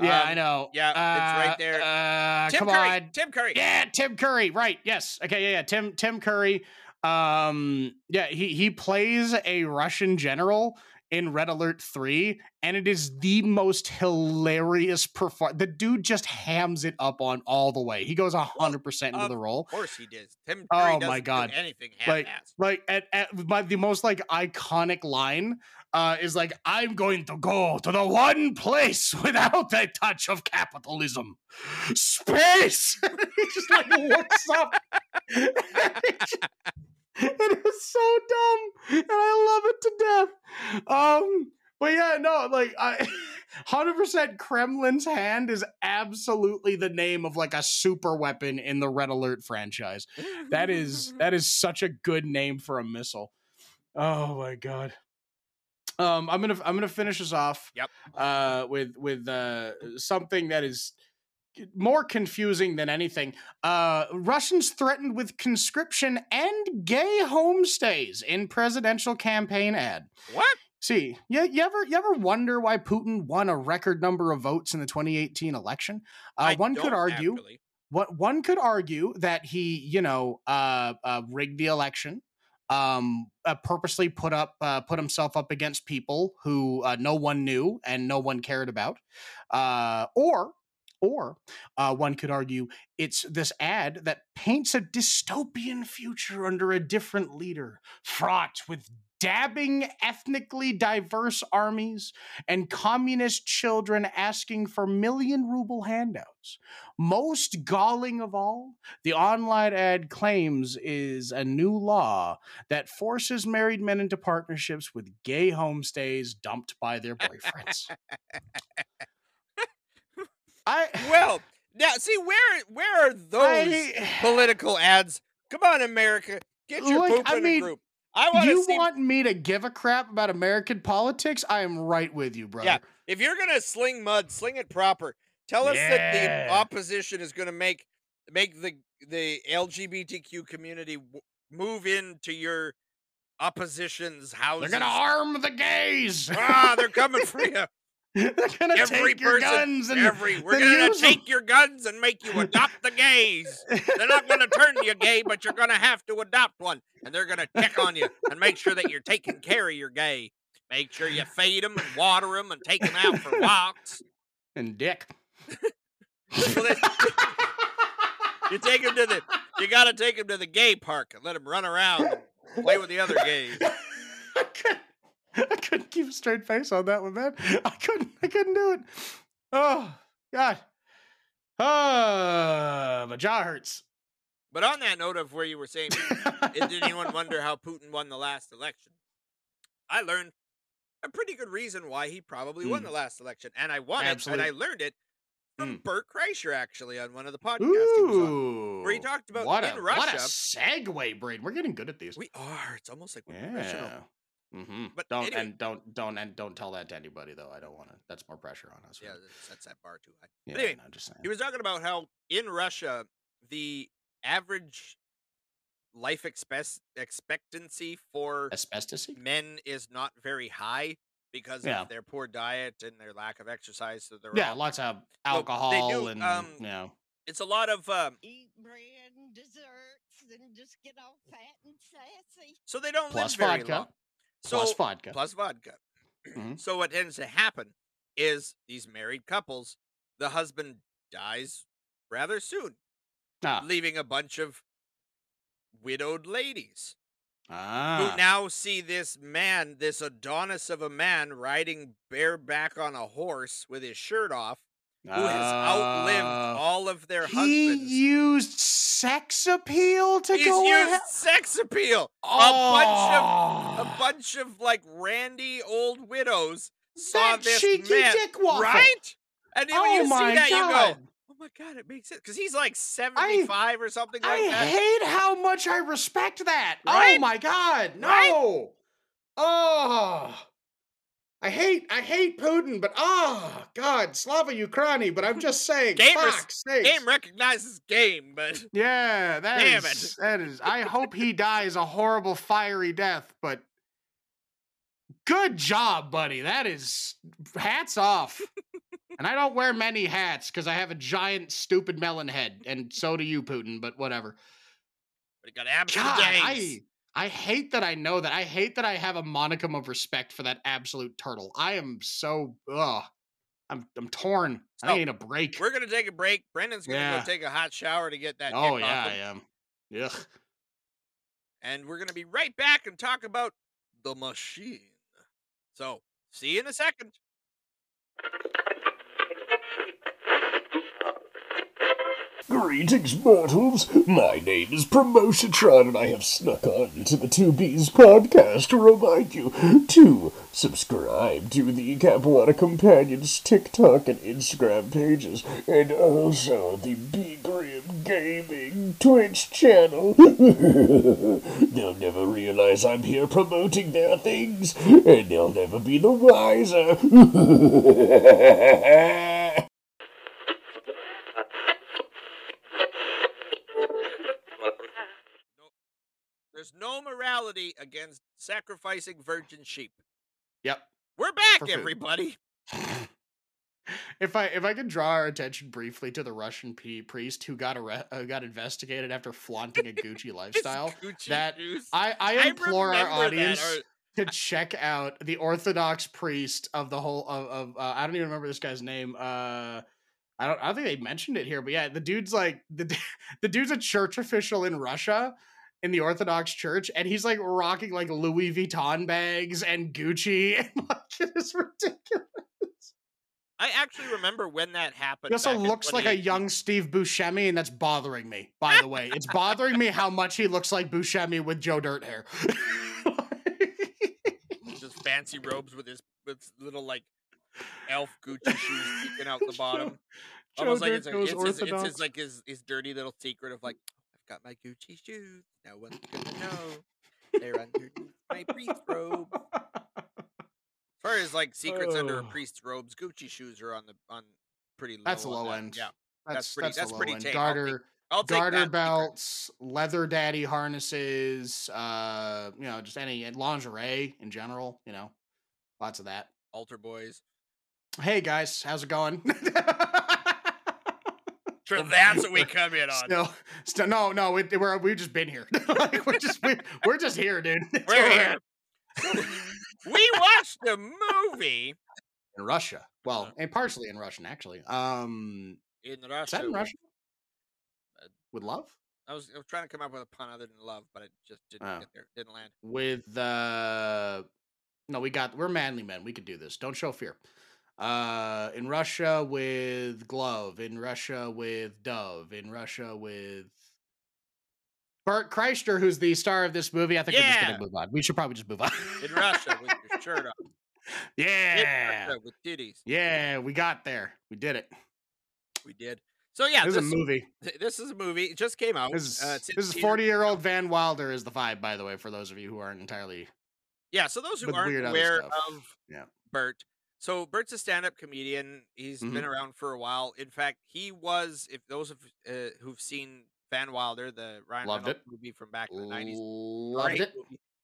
Yeah i Um, know yeah, it's right Uh, there. uh Tim come Curry. on Tim Curry. yeah tim curry right yes okay yeah yeah tim tim curry um yeah he he plays a russian general in red alert 3 and it is the most hilarious performance the dude just hams it up on all the way he goes 100% into the role Of course he did. Tim Oh Curry my doesn't do God. anything Like, like at, at my the most like iconic line uh is like i'm going to go to the one place [LAUGHS] without a touch of capitalism. Space! [LAUGHS] He just like looks up? [LAUGHS] It is so dumb and i love it to death. Um but yeah no like i 100% kremlin's hand is absolutely the name of like a super weapon in the red alert franchise. That is that is such a good name for a missile. Oh my god. Um, I'm gonna I'm gonna finish us off. Yep. Uh, with with uh something that is more confusing than anything. Uh, Russians threatened with conscription and gay homestays in presidential campaign ad. what? See, you, you ever you ever wonder why Putin won a record number of votes in the 2018 election? Uh, one could argue actually. what one could argue that he, you know, uh, uh rigged the election, um, uh, purposely put up, uh, put himself up against people who uh, no one knew and no one cared about, uh, or, or uh, one could argue it's this ad that paints a dystopian future under a different leader, fraught with dabbing ethnically diverse armies and communist children asking for million ruble handouts. Most galling of all, the online ad claims is a new law that forces married men into partnerships with gay homestays dumped by their boyfriends. [LAUGHS] I Well, now see where where are those I- political ads? Come on, America, get your Like, poop I in mean, a group. I want you see want me to give a crap about American politics? I am right with you, brother. Yeah. if you're gonna sling mud, sling it proper. Tell us that the opposition is gonna make make the the LGBTQ community w- move into your opposition's houses. They're gonna arm the gays. ah, they're coming [LAUGHS] for you. [LAUGHS] They're gonna Every take your guns and every we're gonna take your guns and make you adopt the gays. They're not gonna turn you gay, but you're gonna have to adopt one, and they're gonna check on you and make sure that you're taking care of your gay. Make sure you feed them and water them and take them out for walks. [LAUGHS] and dick. [LAUGHS] Well, you take them to the, you gotta take them to the gay park and let them run around and play with the other gays. [LAUGHS] I couldn't, keep a straight face on that one, man. I couldn't. I couldn't do it. Oh God. Ah, my jaw hurts. But on that note of where you were saying, [LAUGHS] did anyone wonder how Putin won the last election? I learned a pretty good reason why he probably won Mm. the last election, and I won it, and I learned it from Mm. Bert Kreischer actually on one of the podcasts he was on. Where he talked about what in a, What a segue, Brain. We're getting good at these. We are. It's almost like we're professional. Yeah. Mm-hmm. But don't anyway- and don't don't and don't tell that to anybody though. I don't want to. That's more pressure on us. Yeah, right? that sets that bar too high. yeah. But anyway, no, just saying. He was talking about how in Russia the average life expes- expectancy for asbestos. men is not very high because Yeah. of their poor diet and their lack of exercise. So they're Yeah, all- lots of alcohol they do, and um, you know. it's a lot of um, Eat bread and desserts and just get all fat and sassy. so they don't Plus live very vodka. long. So plus vodka. plus vodka. Mhm. So what tends to happen is these married couples, the husband dies rather soon, Ah, leaving a bunch of widowed ladies Ah. who now see this man, this Adonis of a man, riding bareback on a horse with his shirt off, who has outlived Ah. all of their He husbands. used sex appeal to He's go used ahead. sex appeal. Oh. A bunch of a bunch of like randy old widows saw That this cheeky man, dick waffle. right? And then when Oh you see my that, you go, God. "Oh my god, it makes sense." Because he's like seventy-five or something like I that. hate how much I respect that. Oh my god, no. Right? Oh. I hate I hate Putin, but oh god, Slava Ukraini, but I'm just saying, Game res- Game recognizes game, but [LAUGHS] Yeah, that Damn is- that is. I hope he dies a horrible fiery death, but good job, buddy. That is hats off. and I don't wear many hats because I have a giant stupid melon head, and so do you, Putin. But whatever. but he got abs for God, I days. I hate that I know that. I hate that I have a monicum of respect for that absolute turtle. I am so ugh. I'm I'm torn. I need a break. We're gonna take a break. Brendan's gonna Yeah. go take a hot shower to get that. Oh yeah, I am. Ugh. And we're gonna be right back and talk about the machine. So see you in a second. Greetings, mortals. My name is Promotiontron, and I have snuck on to the Two Bees podcast to remind you to subscribe to the Capuana Companions TikTok and Instagram pages, and also the B Grim Gaming Twitch channel. [LAUGHS] they'll never realize I'm here promoting their things, and they'll never be the wiser. [LAUGHS] No morality against sacrificing virgin sheep. Yep. We're back, everybody. [LAUGHS] if I if I could draw our attention briefly to the Russian p- priest who got arre- uh, got investigated after flaunting a Gucci [LAUGHS] lifestyle, Gucci that-. I I I implore our audience to [LAUGHS] check out the Orthodox priest of the whole of, of uh, I don't even remember this guy's name. Uh, I don't I don't think they mentioned it here, but yeah, the dude's like the the dude's a church official in Russia. In the Orthodox Church, and he's like rocking like Louis Vuitton bags and Gucci, [LAUGHS] and like it is ridiculous. I actually remember when that happened. He also looks like a young Steve Buscemi, and that's bothering me. By the way, it's bothering me how much he looks like Buscemi with Joe Dirt hair. just fancy robes with his with little like elf Gucci shoes peeking out the [LAUGHS] bottom. Joe Almost like Dirt it's, a, it's, his, it's his like his, his dirty little secret of like I've got my Gucci shoes. No one's gonna know. They're underneath [LAUGHS] my priest robe. As far as like secrets under a Oh. priest's robes, Gucci shoes are on the on pretty low. That's on low that. end. Yeah, that's pretty- that's, that's low pretty end. tame. I'll take- Garter I'll take garter that secret. belts, leather daddy harnesses, uh, you know, just any lingerie in general. You know, lots of that. altar boys. Hey guys, how's it going? [LAUGHS] Sure, [LAUGHS] that's what we [LAUGHS] come in on. Still, still, no, no, we, we're we've just been here. [LAUGHS] like, we're just we, we're just here, dude. It's We're all here. we watched a movie in Russia. Well, Uh. and partially in Russian, actually. Um, in is Russia. that in Russian? uh, With love? I was, I was trying to come up with a pun other than love, but it just didn't Oh. get there. Didn't land. With uh, no, we got we're manly men. We could do this. Don't show fear. Uh, in Russia with glove. In Russia with dove. In Russia with. Bert Kreischer, who's the star of this movie, I think we're just gonna move on. We should probably just move on. In Russia with your [LAUGHS] shirt on. Yeah, Russia with titties. yeah, we got there. We did it. We did. So yeah, this this, is a movie. this is a movie. It just came out. This is Uh, this is forty year old Van Wilder is the vibe, by the way, for those of you who aren't entirely. Yeah. So those who aren't aware stuff. of Yeah. Bert, so Bert's a stand-up comedian. He's Mm-hmm. been around for a while. In fact, he was. If those of uh, who've seen Van Wilder, the Ryan Loved Reynolds it. movie from back in the nineties, Loved it.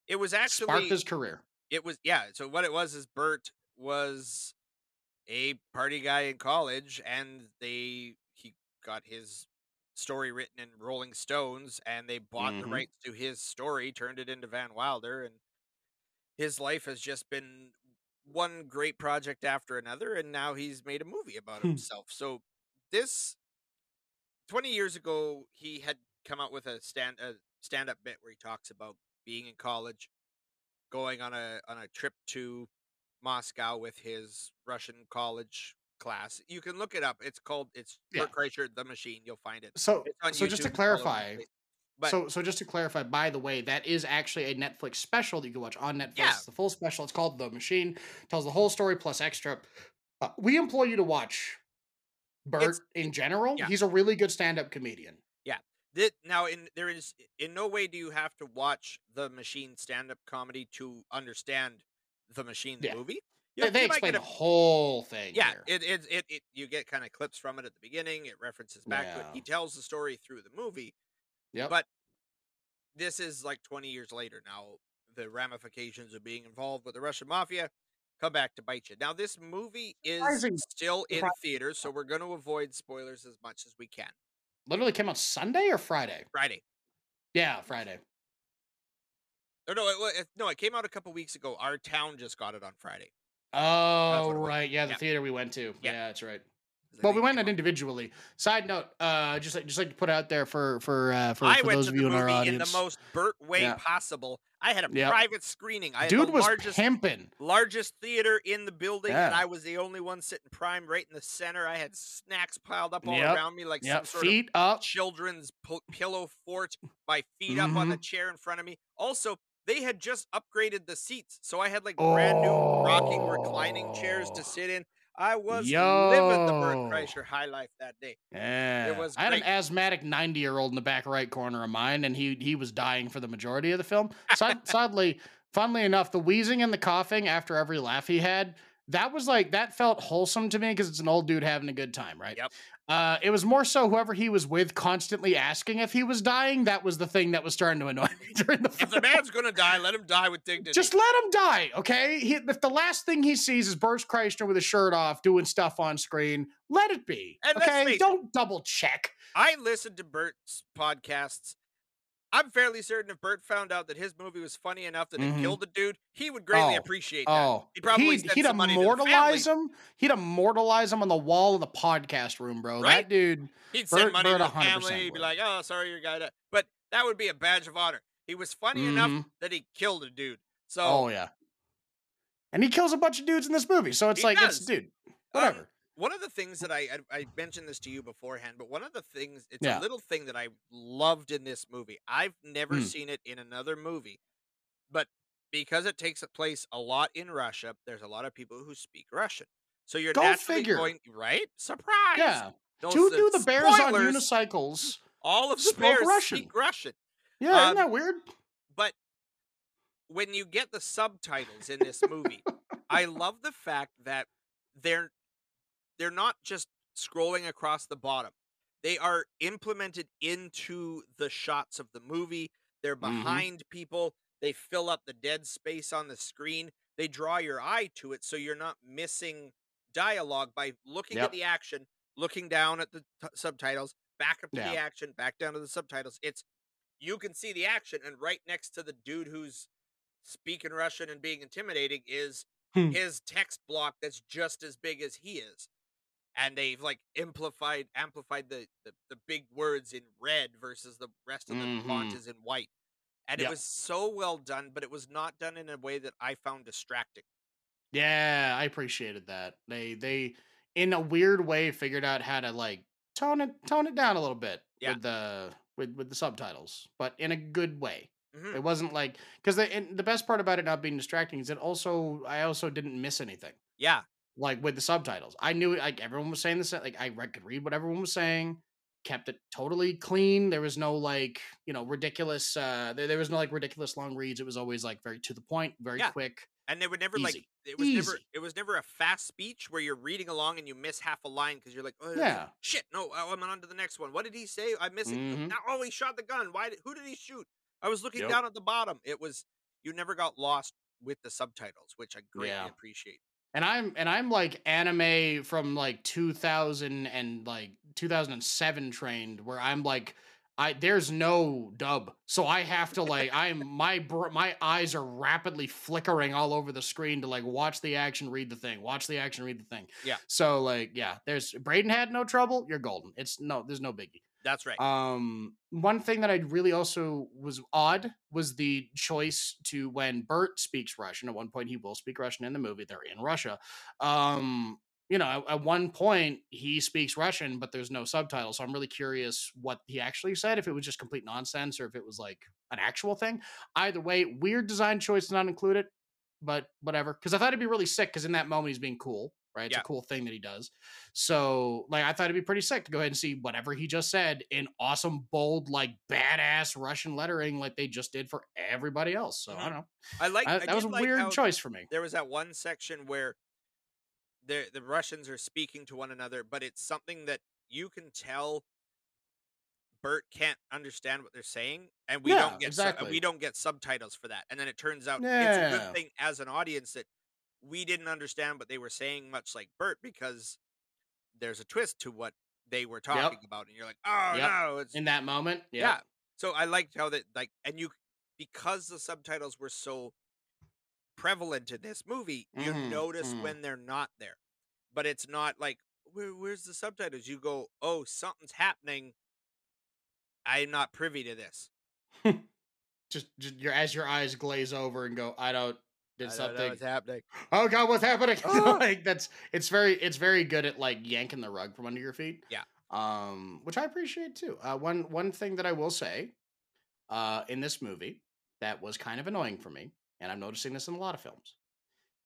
It was actually Sparked his career. it was yeah so what it was is bert was a party guy in college and they he got his story written in rolling stones and they bought Mhm. the rights to his story turned it into van wilder and his life has just been one great project after another and now he's made a movie about Hmm. himself so this 20 years ago he had come out with a stand a stand-up bit where he talks about being in college, going on a on a trip to Moscow with his Russian college class. You can look it up. It's called it's Yeah. Bert Kreischer the Machine. You'll find it. So, It's on so just to YouTube, over the clarify. But so so just to clarify, by the way, that is actually a Netflix special that you can watch on Netflix. Yeah. It's the full special. It's called The Machine. Tells the whole story plus extra. Uh, we implore you to watch Bert It's- in general. yeah. He's a really good stand-up comedian. Thi- now in there is in no way do you have to watch the machine stand-up comedy to understand the machine the Yeah. movie They, You- they might explain get the a- whole thing. yeah it, it, it, it you get kind of clips from it at the beginning it references back to it he tells the story through the movie Yep. but this is like 20 years later now the ramifications of being involved with the russian mafia come back to bite you now this movie is still in theaters so we're going to avoid spoilers as much as we can literally came out Sunday or Friday. friday Yeah, Friday. or no it, it, no it came out a couple weeks ago our town just got it on friday Oh what it oh, was. right, yeah, the Yeah. theater we went to. Yeah. Yeah, that's right. 'Cause Well, we went came in individually. Side note, uh, just like just like to put out there for for uh, for, I for went those to of the you in our movie in the most Bert way Yeah. possible. I had a Yep. private screening. I had Dude the was largest pimping. largest theater in the building, and I was the only one sitting prime right in the center. I had snacks piled up all Yep. around me like Yep, some sort feet up. of children's po- pillow fort. My feet up on the Mhm. chair in front of me. Also, they had just upgraded the seats, so I had like brand new rocking reclining chairs to Oh. sit in. I was living the Bert Yo. Kreischer high life that day. Yeah, was I had an asthmatic ninety-year-old in the back right corner of mine, and he he was dying for the majority of the film. Sad, [LAUGHS] sadly, funnily enough, the wheezing and the coughing after every laugh he had, that was like that felt wholesome to me because it's an old dude having a good time, right? Yep. Uh, it was more so whoever he was with constantly asking if he was dying. That was the thing that was starting to annoy [LAUGHS] me during the If film. the man's gonna die, let him die with dignity. Just let him die, okay? He, if the last thing he sees is Bert Kreischer with his shirt off doing stuff on screen, let it be. And okay, don't double check. I listened to Bert's podcasts. I'm fairly certain if Bert found out that his movie was funny enough that Mhm. it killed a dude, he would greatly Oh, appreciate that. Oh, He'd probably he'd, he'd some money to the immortalize him. He'd immortalize him on the wall of the podcast room, bro. Right? That dude. He'd send money Bert to the 100% family. He'd be like, "Oh, sorry, your guy." Died. But that would be a badge of honor. He was funny enough Mhm. that he killed a dude. So Oh yeah. And he kills a bunch of dudes in this movie, so it's He like it's does. dude, Um, whatever. One of the things that I, I I mentioned this to you beforehand, but one of the things it's Yeah. a little thing that I loved in this movie. I've never Hmm. seen it in another movie, but because it takes place a lot in Russia, there's a lot of people who speak Russian. So you're Go naturally figure. going right. Surprise! yeah. No Two do the bears on unicycles. All of the bears Russian. speak Russian. Yeah, Um, isn't that weird? But when you get the subtitles in this movie, I love the fact that they're they're not just scrolling across the bottom. They are implemented into the shots of the movie. They're Mhm. behind people. They fill up the dead space on the screen. They draw your eye to it so you're not missing dialogue by looking Yep. at the action, looking down at the t- subtitles, back up to the action, back down to the subtitles. It's you can see the action and right next to the dude who's speaking Russian and being intimidating is Hmm. his text block that's just as big as he is. And they've like amplified amplified the, the, the big words in red versus the rest of the font Mhm. is in white. And it was so well done, but it was not done in a way that I found distracting. Yeah, I appreciated that. They they in a weird way figured out how to like tone it tone it down a little bit Yeah. with the with with the subtitles, but in a good way. Mhm. It wasn't like because the the best part about it not being distracting is it also I also didn't miss anything Yeah. Like with the subtitles. I knew like everyone was saying this like I re- could read what everyone was saying, kept it totally clean. There was no like you know ridiculous. uh There, there was no like ridiculous long reads. It was always like very to the point, very Yeah. quick. And they would never like it was never it was never a fast speech where you're reading along and you miss half a line because you're like, oh Yeah. shit, no, oh, I'm on to the next one. What did he say? I missed it. Mhm. Now, oh, he shot the gun. Why? Did, who did he shoot? I was looking Yep. down at the bottom. It was you never got lost with the subtitles, which I greatly Yeah. appreciate. And I'm and I'm like anime from like 2000 and like 2007 trained where I'm like I there's no dub. So I have to like I'm my br- my eyes are rapidly flickering all over the screen to like watch the action read the thing watch the action read the thing. Yeah. so like yeah there's Braden had no trouble you're golden. It's no there's no biggie That's right. Um, one thing that I really also was odd was the choice to when Bert speaks Russian. At one point, he will speak Russian in the movie. They're in Russia. Um, you know, at, one point he speaks Russian, but there's no subtitles. So I'm really curious what he actually said. If it was just complete nonsense, or if it was like an actual thing. Either way, weird design choice to not include it, but whatever. Because I thought it'd be really sick. Because in that moment he's being cool, right? It's Yeah. a cool thing that he does. So, like, I thought it'd be pretty sick to go ahead and see whatever he just said in awesome, bold, like badass Russian lettering, like they just did for everybody else. So I Mhm. don't know. I like I- I that was a like weird choice for me. There was that one section where the the Russians are speaking to one another, but it's something that you can tell Bert can't understand what they're saying, and we Yeah, don't get su- we don't get subtitles for that. And then it turns out it's a good thing as an audience that we didn't understand what they were saying, much like Bert, because there's a twist to what they were talking about, and you're like, oh Yep. no, it's In that moment, yeah. yeah. So I liked how that like and you because the subtitles were so prevalent in this movie, you Mhm, notice mhm. when they're not there. But it's not like Where, where's the subtitles? You go, "Oh, something's happening. I'm not privy to this." [LAUGHS] just, just your as your eyes glaze over and go, I don't did I don't know something. what's happening. [GASPS] oh god, what's happening? Ah! [LAUGHS] like that's it's very it's very good at like yanking the rug from under your feet. Yeah. Um, which I appreciate too. Uh, one one thing that I will say, uh, in this movie that was kind of annoying for me, and I'm noticing this in a lot of films,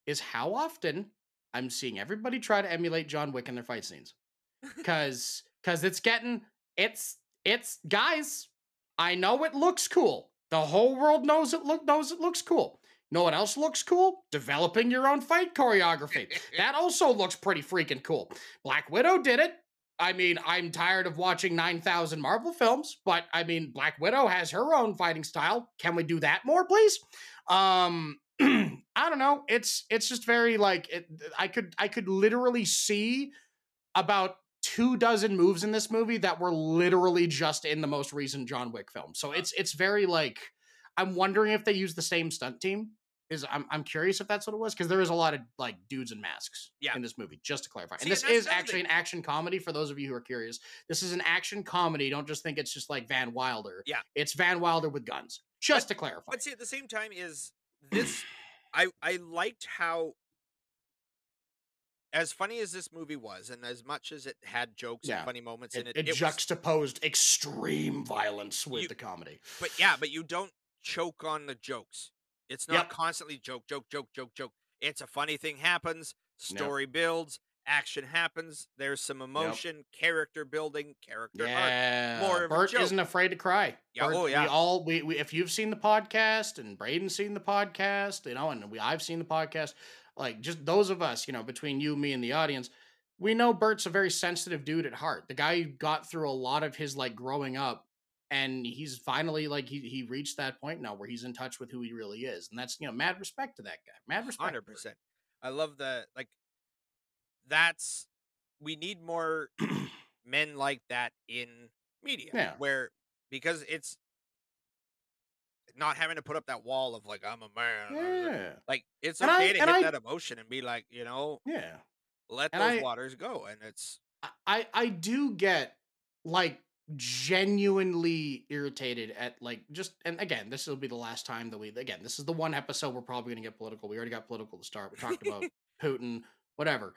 is how often I'm seeing everybody try to emulate John Wick in their fight scenes. [LAUGHS] Cause cause it's getting it's it's guys, I know it looks cool. The whole world knows it look knows it looks cool. Know what else looks cool? Developing your own fight choreography. [LAUGHS] that also looks pretty freaking cool. Black Widow did it. I mean, I'm tired of watching 9,000 Marvel films, but I mean, Black Widow has her own fighting style. Can we do that more, please? Um [CLEARS THROAT] I don't know. It's it's just very like it, I could I could literally see about two dozen moves in this movie that were literally just in the most recent John Wick film. So it's it's very like I'm wondering if they use the same stunt team. Is I'm I'm curious if that's what it was because there is a lot of like dudes in masks Yeah. in this movie. Just to clarify, See, and this and is actually an action comedy for those of you who are curious. This is an action comedy. Don't just think it's just like Van Wilder. Yeah. it's Van Wilder with guns. Just to clarify. But see, at the same time, is this? I I liked how, as funny as this movie was, and as much as it had jokes Yeah. and funny moments It, in it, it it was- juxtaposed extreme violence with You- the comedy. but yeah, but you don't choke on the jokes. It's not Yep. constantly joke, joke, joke, joke, joke. It's a funny thing happens, Yep. story builds, action happens. There's some emotion, character building, character arc. Yeah, more Bert isn't afraid to cry. Yeah, Bert- oh, yeah. We all we, we if you've seen the podcast and Braden's seen the podcast, you know, and we I've seen the podcast. Like just those of us, you know, between you, me, and the audience, we know Bert's a very sensitive dude at heart. The guy got through a lot of his like growing up, and he's finally like he he reached that point now where he's in touch with who he really is, and that's you know mad respect to that guy. Mad respect. Hundred percent. I love the like. That's we need more [CLEARS THROAT] men like that in media. Yeah. Where because it's not having to put up that wall of like I'm a man. Yeah, Like it's And I- okay to hit I- that emotion and be like, you know, yeah. let And those I- waters go. And it's I- I I do get like genuinely irritated at like just and again this will be the last time that we again this is the one episode we're probably going to get political. We already got political to start. We talked about [LAUGHS] putin whatever.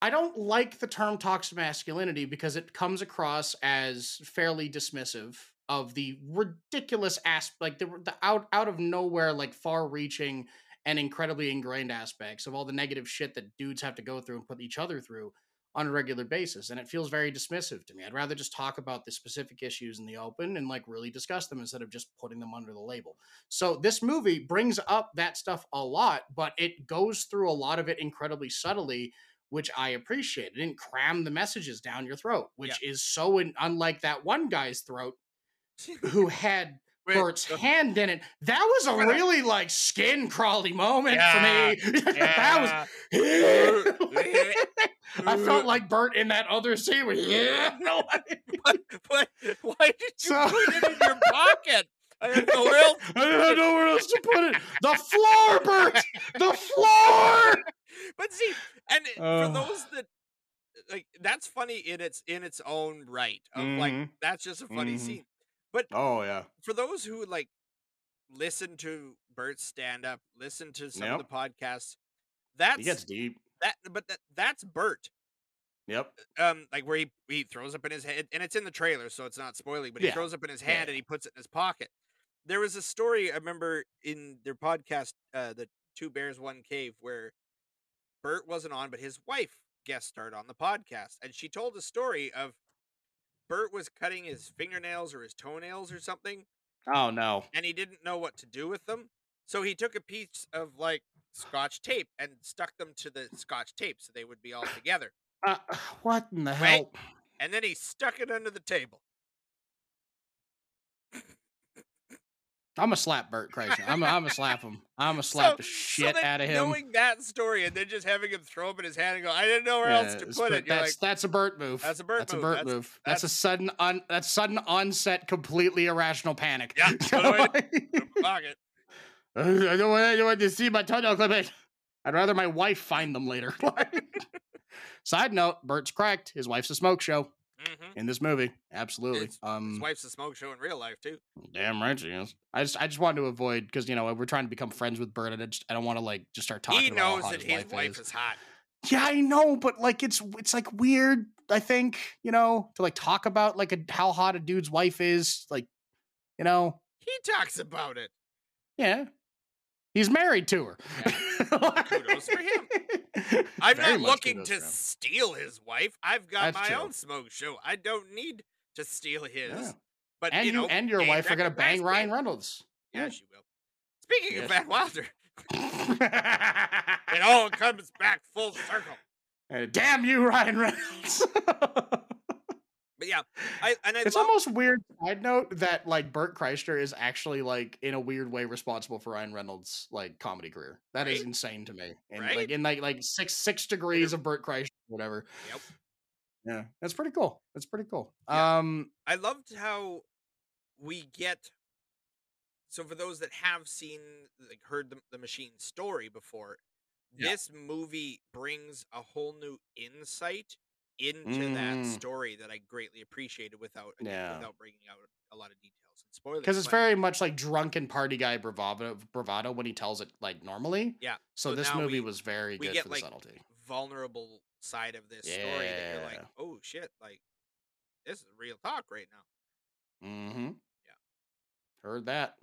I don't like the term toxic masculinity because it comes across as fairly dismissive of the ridiculous aspect like the, the out out of nowhere like far reaching and incredibly ingrained aspects of all the negative shit that dudes have to go through and put each other through on a regular basis and it feels very dismissive to me. I'd rather just talk about the specific issues in the open and like really discuss them instead of just putting them under the label. So this movie brings up that stuff a lot but it goes through a lot of it incredibly subtly which i appreciate. It didn't cram the messages down your throat which is so in, unlike that one guy's throat who [LAUGHS] had Bert's hand in it. That was a really like skin crawly moment for me. [LAUGHS] that was [LAUGHS] I felt like Bert in that other scene. With, yeah, [LAUGHS] but, but why did you So- put it in your pocket? I had [LAUGHS] nowhere else. I don't know where else to put it. The floor, Bert. The floor. [LAUGHS] But see, and Oh. for those that like, that's funny in its in its own right. Of like Mhm. that's just a funny Mhm. scene. But oh yeah. For those who like listen to Bert's stand up, listen to some Yep. of the podcasts, that's He gets deep. That but that, that's Bert. Yep. Um, like where he, he throws up in his head, and it's in the trailer, so it's not spoiling. But he Yeah. throws up in his Yeah, hand and he puts it in his pocket. There was a story I remember in their podcast, uh, the Two Bears One Cave, where Bert wasn't on, but his wife guest starred on the podcast, and she told a story of Bert was cutting his fingernails or his toenails or something, Oh no. and he didn't know what to do with them. So he took a piece of like scotch tape and stuck them to the scotch tape so they would be all [SIGHS] together. Uh, [SIGHS] what in the hell? And then he stuck it under the table. I'm gonna slap Bert Kreischer. I'm gonna, I'm gonna slap him. I'm gonna [LAUGHS] slap the So- so shit then out of him. Knowing that story and then just having him throw up in his hand and go, I didn't know where else to put it. That's like, that's a Bert move. That's a Bert that's move. a Bert That's- move. That's, a that's- sudden on that's sudden onset, completely irrational panic. Yeah, [LAUGHS] put [LAUGHS] it pocket. [LAUGHS] don't want anyone to see my toenail clipping. I'd rather my wife find them later. [LAUGHS] Side note: Bert's correct. His wife's a smoke show hmm in this movie. Absolutely. His- um, His wife's a smoke show in real life too. Damn right she is. I just I just wanted to avoid because you know we're trying to become friends with Bert, and I just I don't want to like just start talking. He about how knows that his his wife is hot. Yeah, I know, but like it's it's like weird. I think you know to like talk about like a, how hot a dude's wife is. Like, you know, He talks about it. yeah, he's married to her. [LAUGHS] Kudos for him. [LAUGHS] I'm Very not looking to him. steal his wife. I've got That's my true. own smoke show. I don't need to steal his. Yeah. But And you you, know, and your wife are gonna bang recognize Ryan. Reynolds. Yeah, she will. Speaking Yes, of she Van. Wilder, [LAUGHS] it all comes back full circle. Uh, Damn you, Ryan Reynolds. But yeah, I and I it's love almost weird side note that like Bert Kreischer is actually like in a weird way responsible for Ryan Reynolds' like comedy career. That is Right? insane to me. And Right? like in like like six six degrees of Bert Kreischer, whatever. Yep. Yeah, that's pretty cool. That's pretty cool. Yeah. Um, I loved how we get. So for those that have seen, like, heard the, the machine story before, Yeah. this movie brings a whole new insight into that Mhm. story that I greatly appreciated without again, Yeah. without bringing out a lot of details and spoilers. because it's but very much like drunken party guy bravado bravado when he tells it like normally. Yeah, So, so this movie we- was very good get, for the like, subtlety. vulnerable side of this story that you're like, oh shit, like this is real talk right now. Mm-hmm. Yeah. Heard that.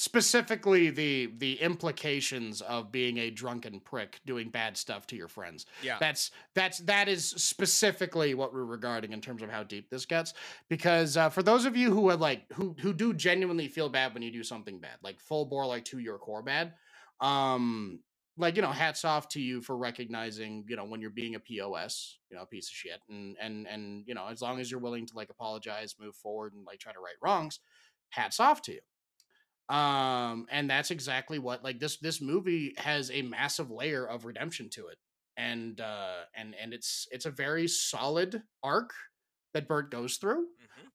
Specifically, the the implications of being a drunken prick doing bad stuff to your friends. Yeah, That's that's that is specifically what we're regarding in terms of how deep this gets. Because uh, for those of you who are like who who do genuinely feel bad when you do something bad, like full bore, like to your core bad, um, like you know, hats off to you for recognizing you know when you're being a pos, you know, a piece of shit, and and and you know, as long as you're willing to like apologize, move forward, and like try to right wrongs, hats off to you um and that's exactly what like this this movie has a massive layer of redemption to it and uh and and it's it's a very solid arc that bert goes through. Hmm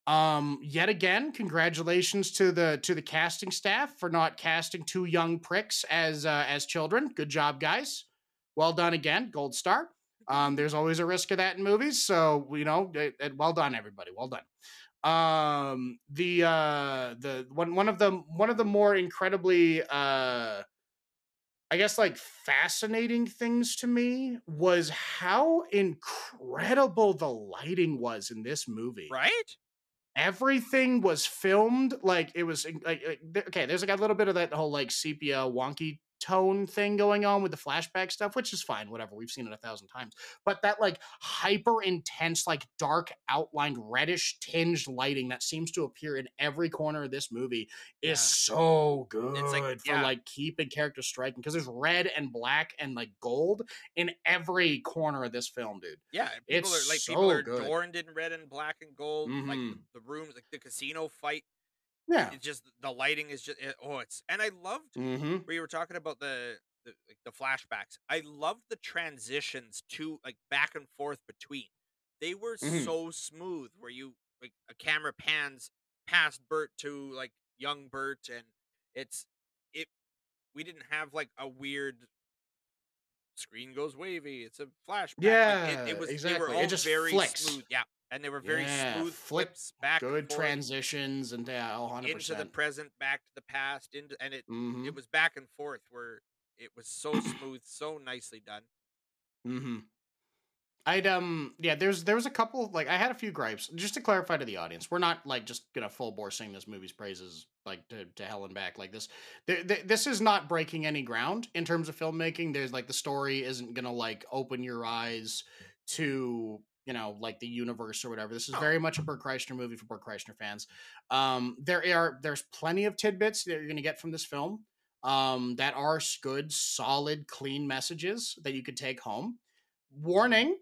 um yet again congratulations to the to the casting staff for not casting two young pricks as uh as children. Good job guys. Well done again gold star. Um there's always a risk of that in movies so you know it, it- well done everybody. Well done um the uh the one one of the one of the more incredibly uh i guess like fascinating things to me was how incredible the lighting was in this movie right. everything was filmed like it was like, like okay there's like a little bit of that whole like sepia wonky tone thing going on with the flashback stuff which is fine whatever we've seen it a thousand times but that like hyper intense like dark outlined reddish tinged lighting that seems to appear in every corner of this movie Yeah. is so good like- for yeah. like keeping characters striking because there's red and black and like gold in every corner of this film dude Yeah, people It's are like people are good. adorned in red and black and gold. Like Mhm. the, the rooms, like the casino fight. Yeah It's just the lighting is just it- oh, it's and I loved mm-hmm where you were talking about the the, like, the flashbacks. I loved the transitions to like back and forth between. They were Mhm. so smooth where you like a camera pans past Bert to like young Bert and it's it we didn't have like a weird screen goes wavy. It's a flashback. Like, Yeah, it, it was. They exactly. were It just very flicks. smooth. Yeah, and they were very Yeah, smooth flips back and Good transitions and yeah, oh, 100%. into the present, back to the past, into and it mm-hmm. it was back and forth where it was so smooth, so nicely done. Mm-hmm. I'd um yeah, there's there was a couple like I had a few gripes. Just to clarify to the audience, we're not like just gonna full bore sing this movie's praises like to, to hell and back like this. Th- th- this is not breaking any ground in terms of filmmaking. There's like the story isn't gonna like open your eyes to you know like the universe or whatever. This is very much a Bert Kreischer movie for Bert Kreischer fans. Um, there are there's plenty of tidbits that you're gonna get from this film um, that are good, solid, clean messages that you could take home. Warning: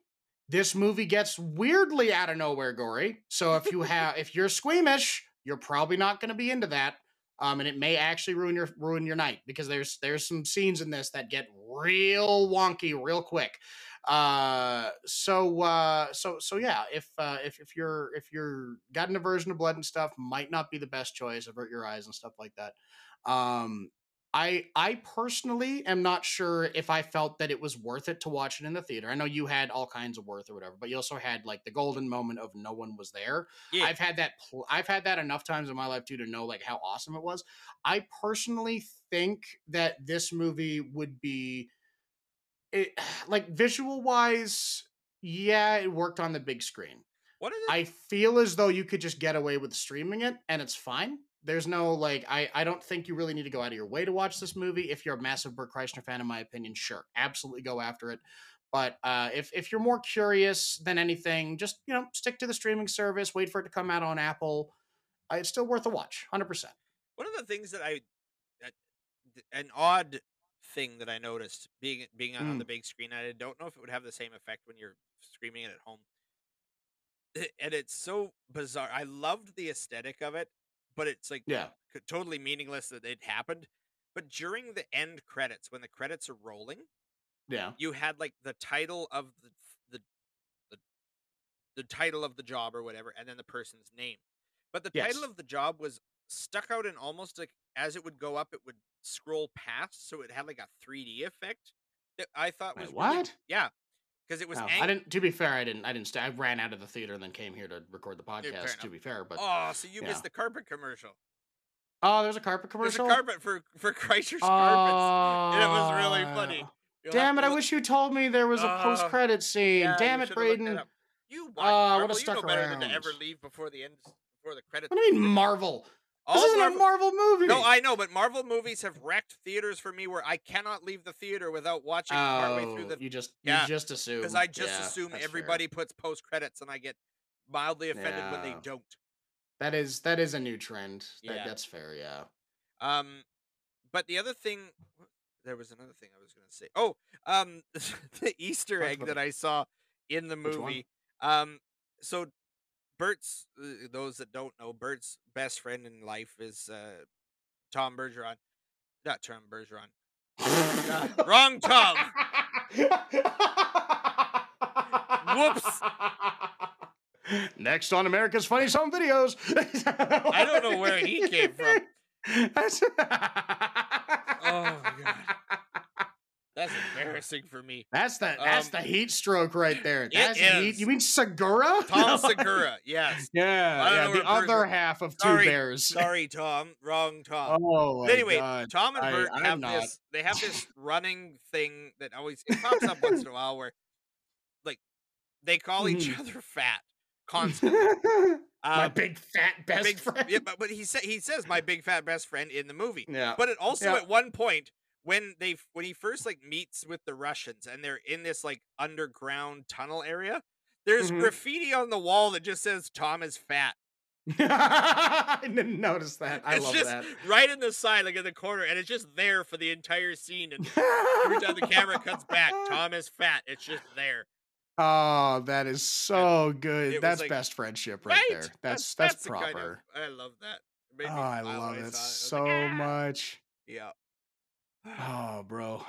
This movie gets weirdly out of nowhere gory. So if you have, [LAUGHS] if you're squeamish, you're probably not going to be into that. Um, and it may actually ruin your ruin your night because there's there's some scenes in this that get real wonky real quick. Uh, so uh, so so yeah, if uh, if if you're if you're got an aversion to blood and stuff, might not be the best choice. Avert your eyes and stuff like that. Um, I I personally am not sure if I felt that it was worth it to watch it in the theater. I know you had all kinds of worth or whatever, but you also had like the golden moment of no one was there. Yeah, I've had that pl- I've had that enough times in my life too to know like how awesome it was. I personally think that this movie would be it [SIGHS] like visual wise, yeah, it worked on the big screen. what is it? I feel as though you could just get away with streaming it and it's fine. There's no like I I don't think you really need to go out of your way to watch this movie. If you're a massive Bert Kreischer fan, in my opinion, sure, absolutely go after it. But uh, if if you're more curious than anything, just you know stick to the streaming service. Wait for it to come out on Apple. Uh, it's still worth a watch, hundred percent. One of the things that I, that- an odd thing that I noticed being being on Mm. the big screen, I don't know if it would have the same effect when you're streaming it at home. Eh, And it's so bizarre. I loved the aesthetic of it, but it's like Yeah, totally meaningless that it happened. But during the end credits, when the credits are rolling, yeah, you had like the title of the the the, the title of the job or whatever, and then the person's name. But the title of the job was stuck out and almost like as it would go up, it would scroll past, so it had like a 3D effect. That I thought Wait, was really- what? yeah, because it was. Oh, ang- I didn't. To be fair, I didn't. I didn't. Stay, I ran out of the theater and then came here to record the podcast. To be fair, but Oh, so you yeah. missed the carpet commercial. oh, there's a carpet commercial. There's a carpet for for Kreischer's carpets. and it was really funny. Oh. You'll Damn it! I wish you told me there was a Uh, post credit scene. Yeah, Damn it, should've looked that Braden. You watch I Marvel. would've You know stuck better than to ever leave before the end, before the credits. What do you mean Marvel? All this isn't Marvel- a Marvel movie. No, I know, but Marvel movies have wrecked theaters for me where I cannot leave the theater without watching partway through Oh, the you just Yeah, you just assume because I just Yeah, assume that's fair. everybody puts post credits and I get mildly offended when they don't. That is that is a new trend. That, Yeah. That's fair. Yeah. Um, but the other thing, there was another thing I was gonna say. Oh, um, [LAUGHS] the Easter egg that I saw in the movie. Um, so Bert's uh, those that don't know, Bert's best friend in life is uh Tom Bergeron, not Tom Bergeron. [LAUGHS] Wrong Tom. Whoops. Next on America's Funny Home Videos. I don't know where he came from. [LAUGHS] Oh, God. That's embarrassing for me. That's the that's Um, the heat stroke right there. That's heat. You mean Segura? Tom [LAUGHS] Segura, yes. [LAUGHS] Yeah, yeah. The other Berger- half of two Sorry, bears. [LAUGHS] Sorry, Tom. Wrong Tom. Oh anyway, God. Tom and Bert I'm have not. this. They have this running thing that always it pops up once in a while, where like they call each Mhm. other fat constantly. my Um, big fat best big, friend. Yeah, but, but he said he says my big fat best friend in the movie. Yeah. But it also Yeah. at one point when they when he first like meets with the Russians and they're in this like underground tunnel area, there's Mhm. graffiti on the wall that just says Tom is fat. [LAUGHS] I didn't notice that. I it's love just that. right in the side, like in the corner, and it's just there for the entire scene. And every time the camera cuts back, [LAUGHS] Tom is fat. It's just there. Oh, that is so it good. That's like- best friendship right, there. That's that's, the kind of- proper. I love that. Oh, I love it saw I was so like, "Ah!" much. Yeah. Oh, bro.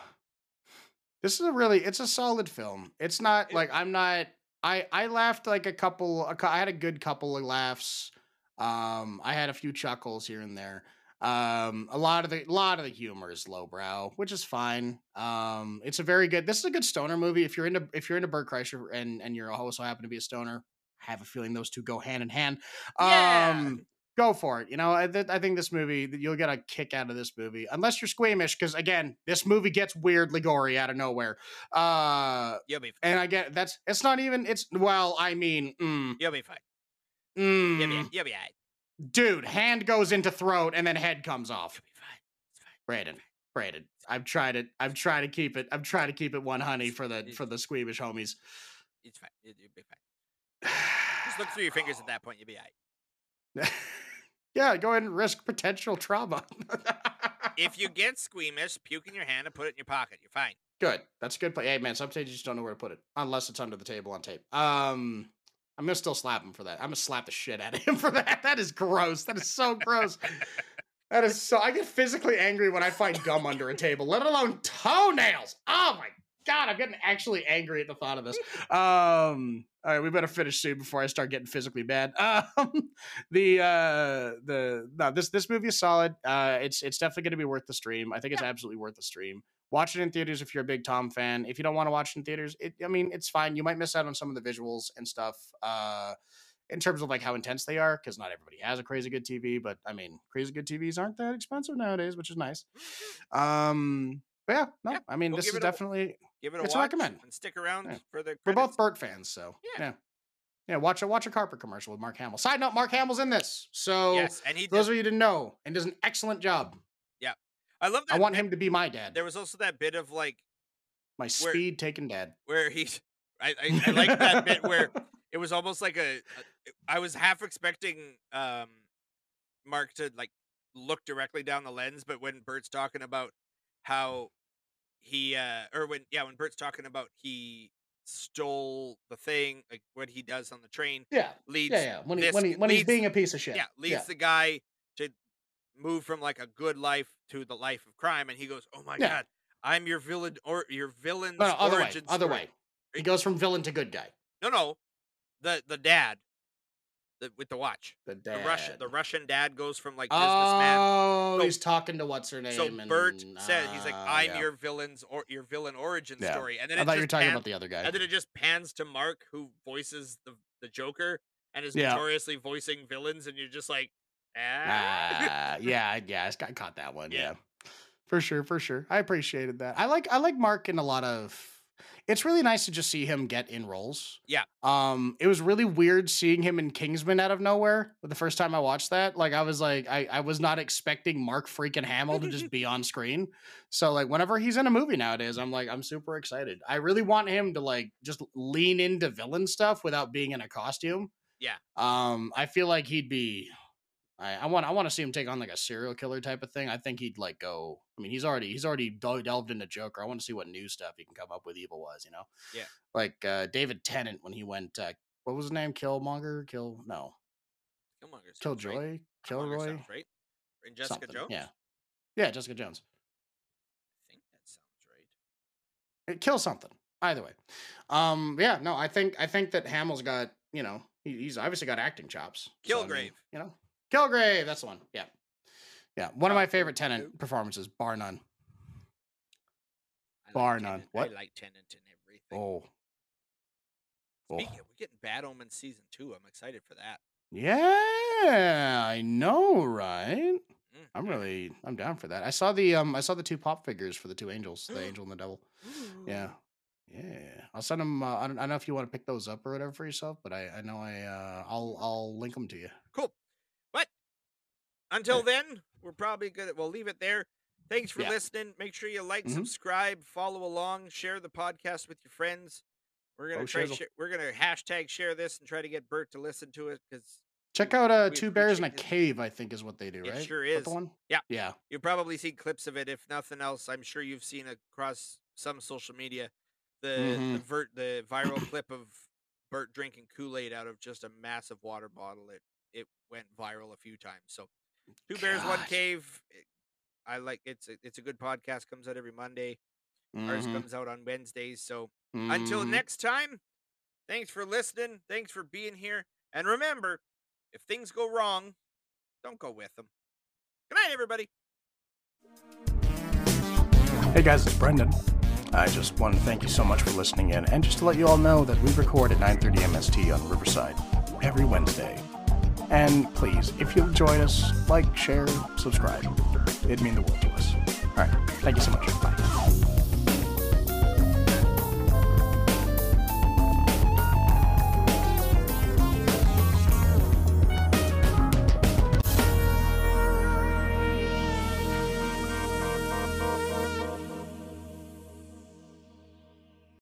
This is a really it's a solid film. It's not like I'm not I I laughed like a couple a I had a good couple of laughs. Um I had a few chuckles here and there. Um, a lot of the a lot of the humor is lowbrow, which is fine. Um, it's a very good. This is a good stoner movie. If you're into if you're into Bert Kreischer and and you're also happen to be a stoner, I have a feeling those two go hand in hand. Yeah. Um, go for it. You know, I, th- I think this movie you'll get a kick out of this movie, unless you're squeamish, because again, this movie gets weirdly gory out of nowhere. Uh, You'll be fine. and I get that's it's not even it's well, I mean, mm, you'll be fine. mm, You'll be you'll be alright. dude, hand goes into throat and then head comes off. You'll be fine. It's fine. Brandon, Brandon, I've tried it. I've tried to keep it. I've tried to keep it one honey for the for the squeamish homies. It's fine. You- You'll be fine. Just look through your fingers at that point. You'll be alright. [LAUGHS] yeah, go ahead and risk potential trauma. [LAUGHS] If you get squeamish, puke in your hand and put it in your pocket. You're fine. Good. That's a good. Play. Hey, man, sometimes you just don't know where to put it, unless it's under the table on tape. Um, I'm gonna still slap him for that. I'm gonna slap the shit out of him [LAUGHS] for that. That is gross. That is so gross. That is so. I get physically angry when I find gum under a table, let alone toenails. Oh my god, I'm getting actually angry at the thought of this. Um, all right, we better finish soon before I start getting physically bad. [LAUGHS] Um, the uh, the no, this this movie is solid. Uh, it's it's definitely going to be worth the stream. I think it's absolutely worth the stream. Watch it in theaters if you're a big Tom fan. If you don't want to watch it in theaters, it, I mean, it's fine. You might miss out on some of the visuals and stuff. Uh, in terms of like how intense they are, because not everybody has a crazy good TV, but I mean, crazy good TVs aren't that expensive nowadays, which is nice. Um, but yeah, no, Yeah, I mean, this is it a- definitely Give it a It's a recommend. and stick around Yeah. for the. we're both credits. Bert fans, so Yeah. yeah, yeah. Watch a watch a Carper commercial with Mark Hamill. Side note: Mark Hamill's in this, so Yes, and he those of you didn't know, and does an excellent job. Yeah, I love that. I want bit- him to be my dad, There was also that bit of like my speed taken dad. where he's. I [LAUGHS] I, I like that bit where [LAUGHS] it was almost like a, a I was half expecting um Mark to like look directly down the lens, but when Bert's talking about how he uh or when yeah, when Bert's talking about he stole the thing, like what he does on the train, yeah, leads yeah, yeah. When he this when he when he's being a piece of shit. yeah, leads the guy to move from like a good life to the life of crime and he goes, "Oh my Yeah. god, I'm your villain or your villain No, no, other way, other story." way. He goes from villain to good guy. No, no. The the dad the, with the watch. The The. Russian the Russian dad goes from like businessman. Oh, So- he's talking to what's her name. so Bert and, said he's like, uh, "I'm yeah. your villain's or your villain origin Yeah. story," and then I thought you were talking about the other guy. and then it just pans to Mark, who voices the the Joker and is Yeah. notoriously voicing villains, and you're just like, ah. Ah, yeah, yeah, I caught that one. Yeah. Yeah. for sure, for sure. I appreciated that. I like, I like Mark in a lot of. It's really nice to just see him get in roles. Yeah. Um, it was really weird seeing him in Kingsman out of nowhere. The first time I watched that, like, I was like, I, I was not expecting Mark freaking Hamill to just [LAUGHS] be on screen. So, like, whenever he's in a movie nowadays, I'm like, I'm super excited. I really want him to like just lean into villain stuff without being in a costume. Yeah. Um, I feel like he'd be. I, I want I want to see him take on like a serial killer type of thing. I think he'd like go. I mean, he's already he's already delved into Joker. I want to see what new stuff he can come up with evil wise. You know. Yeah. Like uh, David Tennant when he went. Uh, what was his name? Killmonger. Kill no. Killmonger right. Killjoy. Killmonger Kilroy. sounds right. And Jessica something, Jones. Yeah. Yeah, Jessica Jones. I think that sounds right. It kill something. Either way. Um. Yeah. No. I think I think that Hamill's got. You know. He, he's obviously got acting chops. so, I mean, you know. Kilgrave. That's the one. Yeah. Yeah. One of Oh, my favorite. Tennant performances, bar none. I Bar like none. Tennant. What? I like Tennant and everything. Oh. Oh. Speaking of, we're getting Bad Omen season two. I'm excited for that. Yeah, I know, right? Mm. I'm really I'm down for that. I saw the um I saw the two pop figures for the two angels, the [GASPS] angel and the devil. Yeah. Yeah. I'll send them uh, I, don't, I don't know if you want to pick those up or whatever for yourself, but I I know I uh I'll I'll link them to you. Cool. Until then, we're probably good. We'll leave it there. Thanks for Yeah. listening. Make sure you like, Mhm. subscribe, follow along, share the podcast with your friends. We're gonna Oh, try. Sh- we're gonna hashtag share this and try to get Bert to listen to it because Check out uh Two Bears in a. Cave, I think is what they do, It right? sure is. the one? Yeah. Yeah. you've probably seen clips of it. If nothing else, I'm sure you've seen across some social media the the, Mhm. vert, the viral clip of Bert drinking Kool Aid out of just a massive water bottle. It it went viral a few times. So Two Bears, One Cave. I like it's a, it's a good podcast. Comes out every Monday. Ours Mhm, comes out on Wednesdays. So until mhm. next time, thanks for listening. Thanks for being here. And remember, if things go wrong, don't go with them. Good night, everybody. Hey guys, it's Brendan. I just want to thank you so much for listening in, and just to let you all know that we record at 9:30 MST on Riverside every Wednesday. And please, if you enjoyed us, like, share, subscribe. It'd mean the world to us. All right, thank you so much. Bye.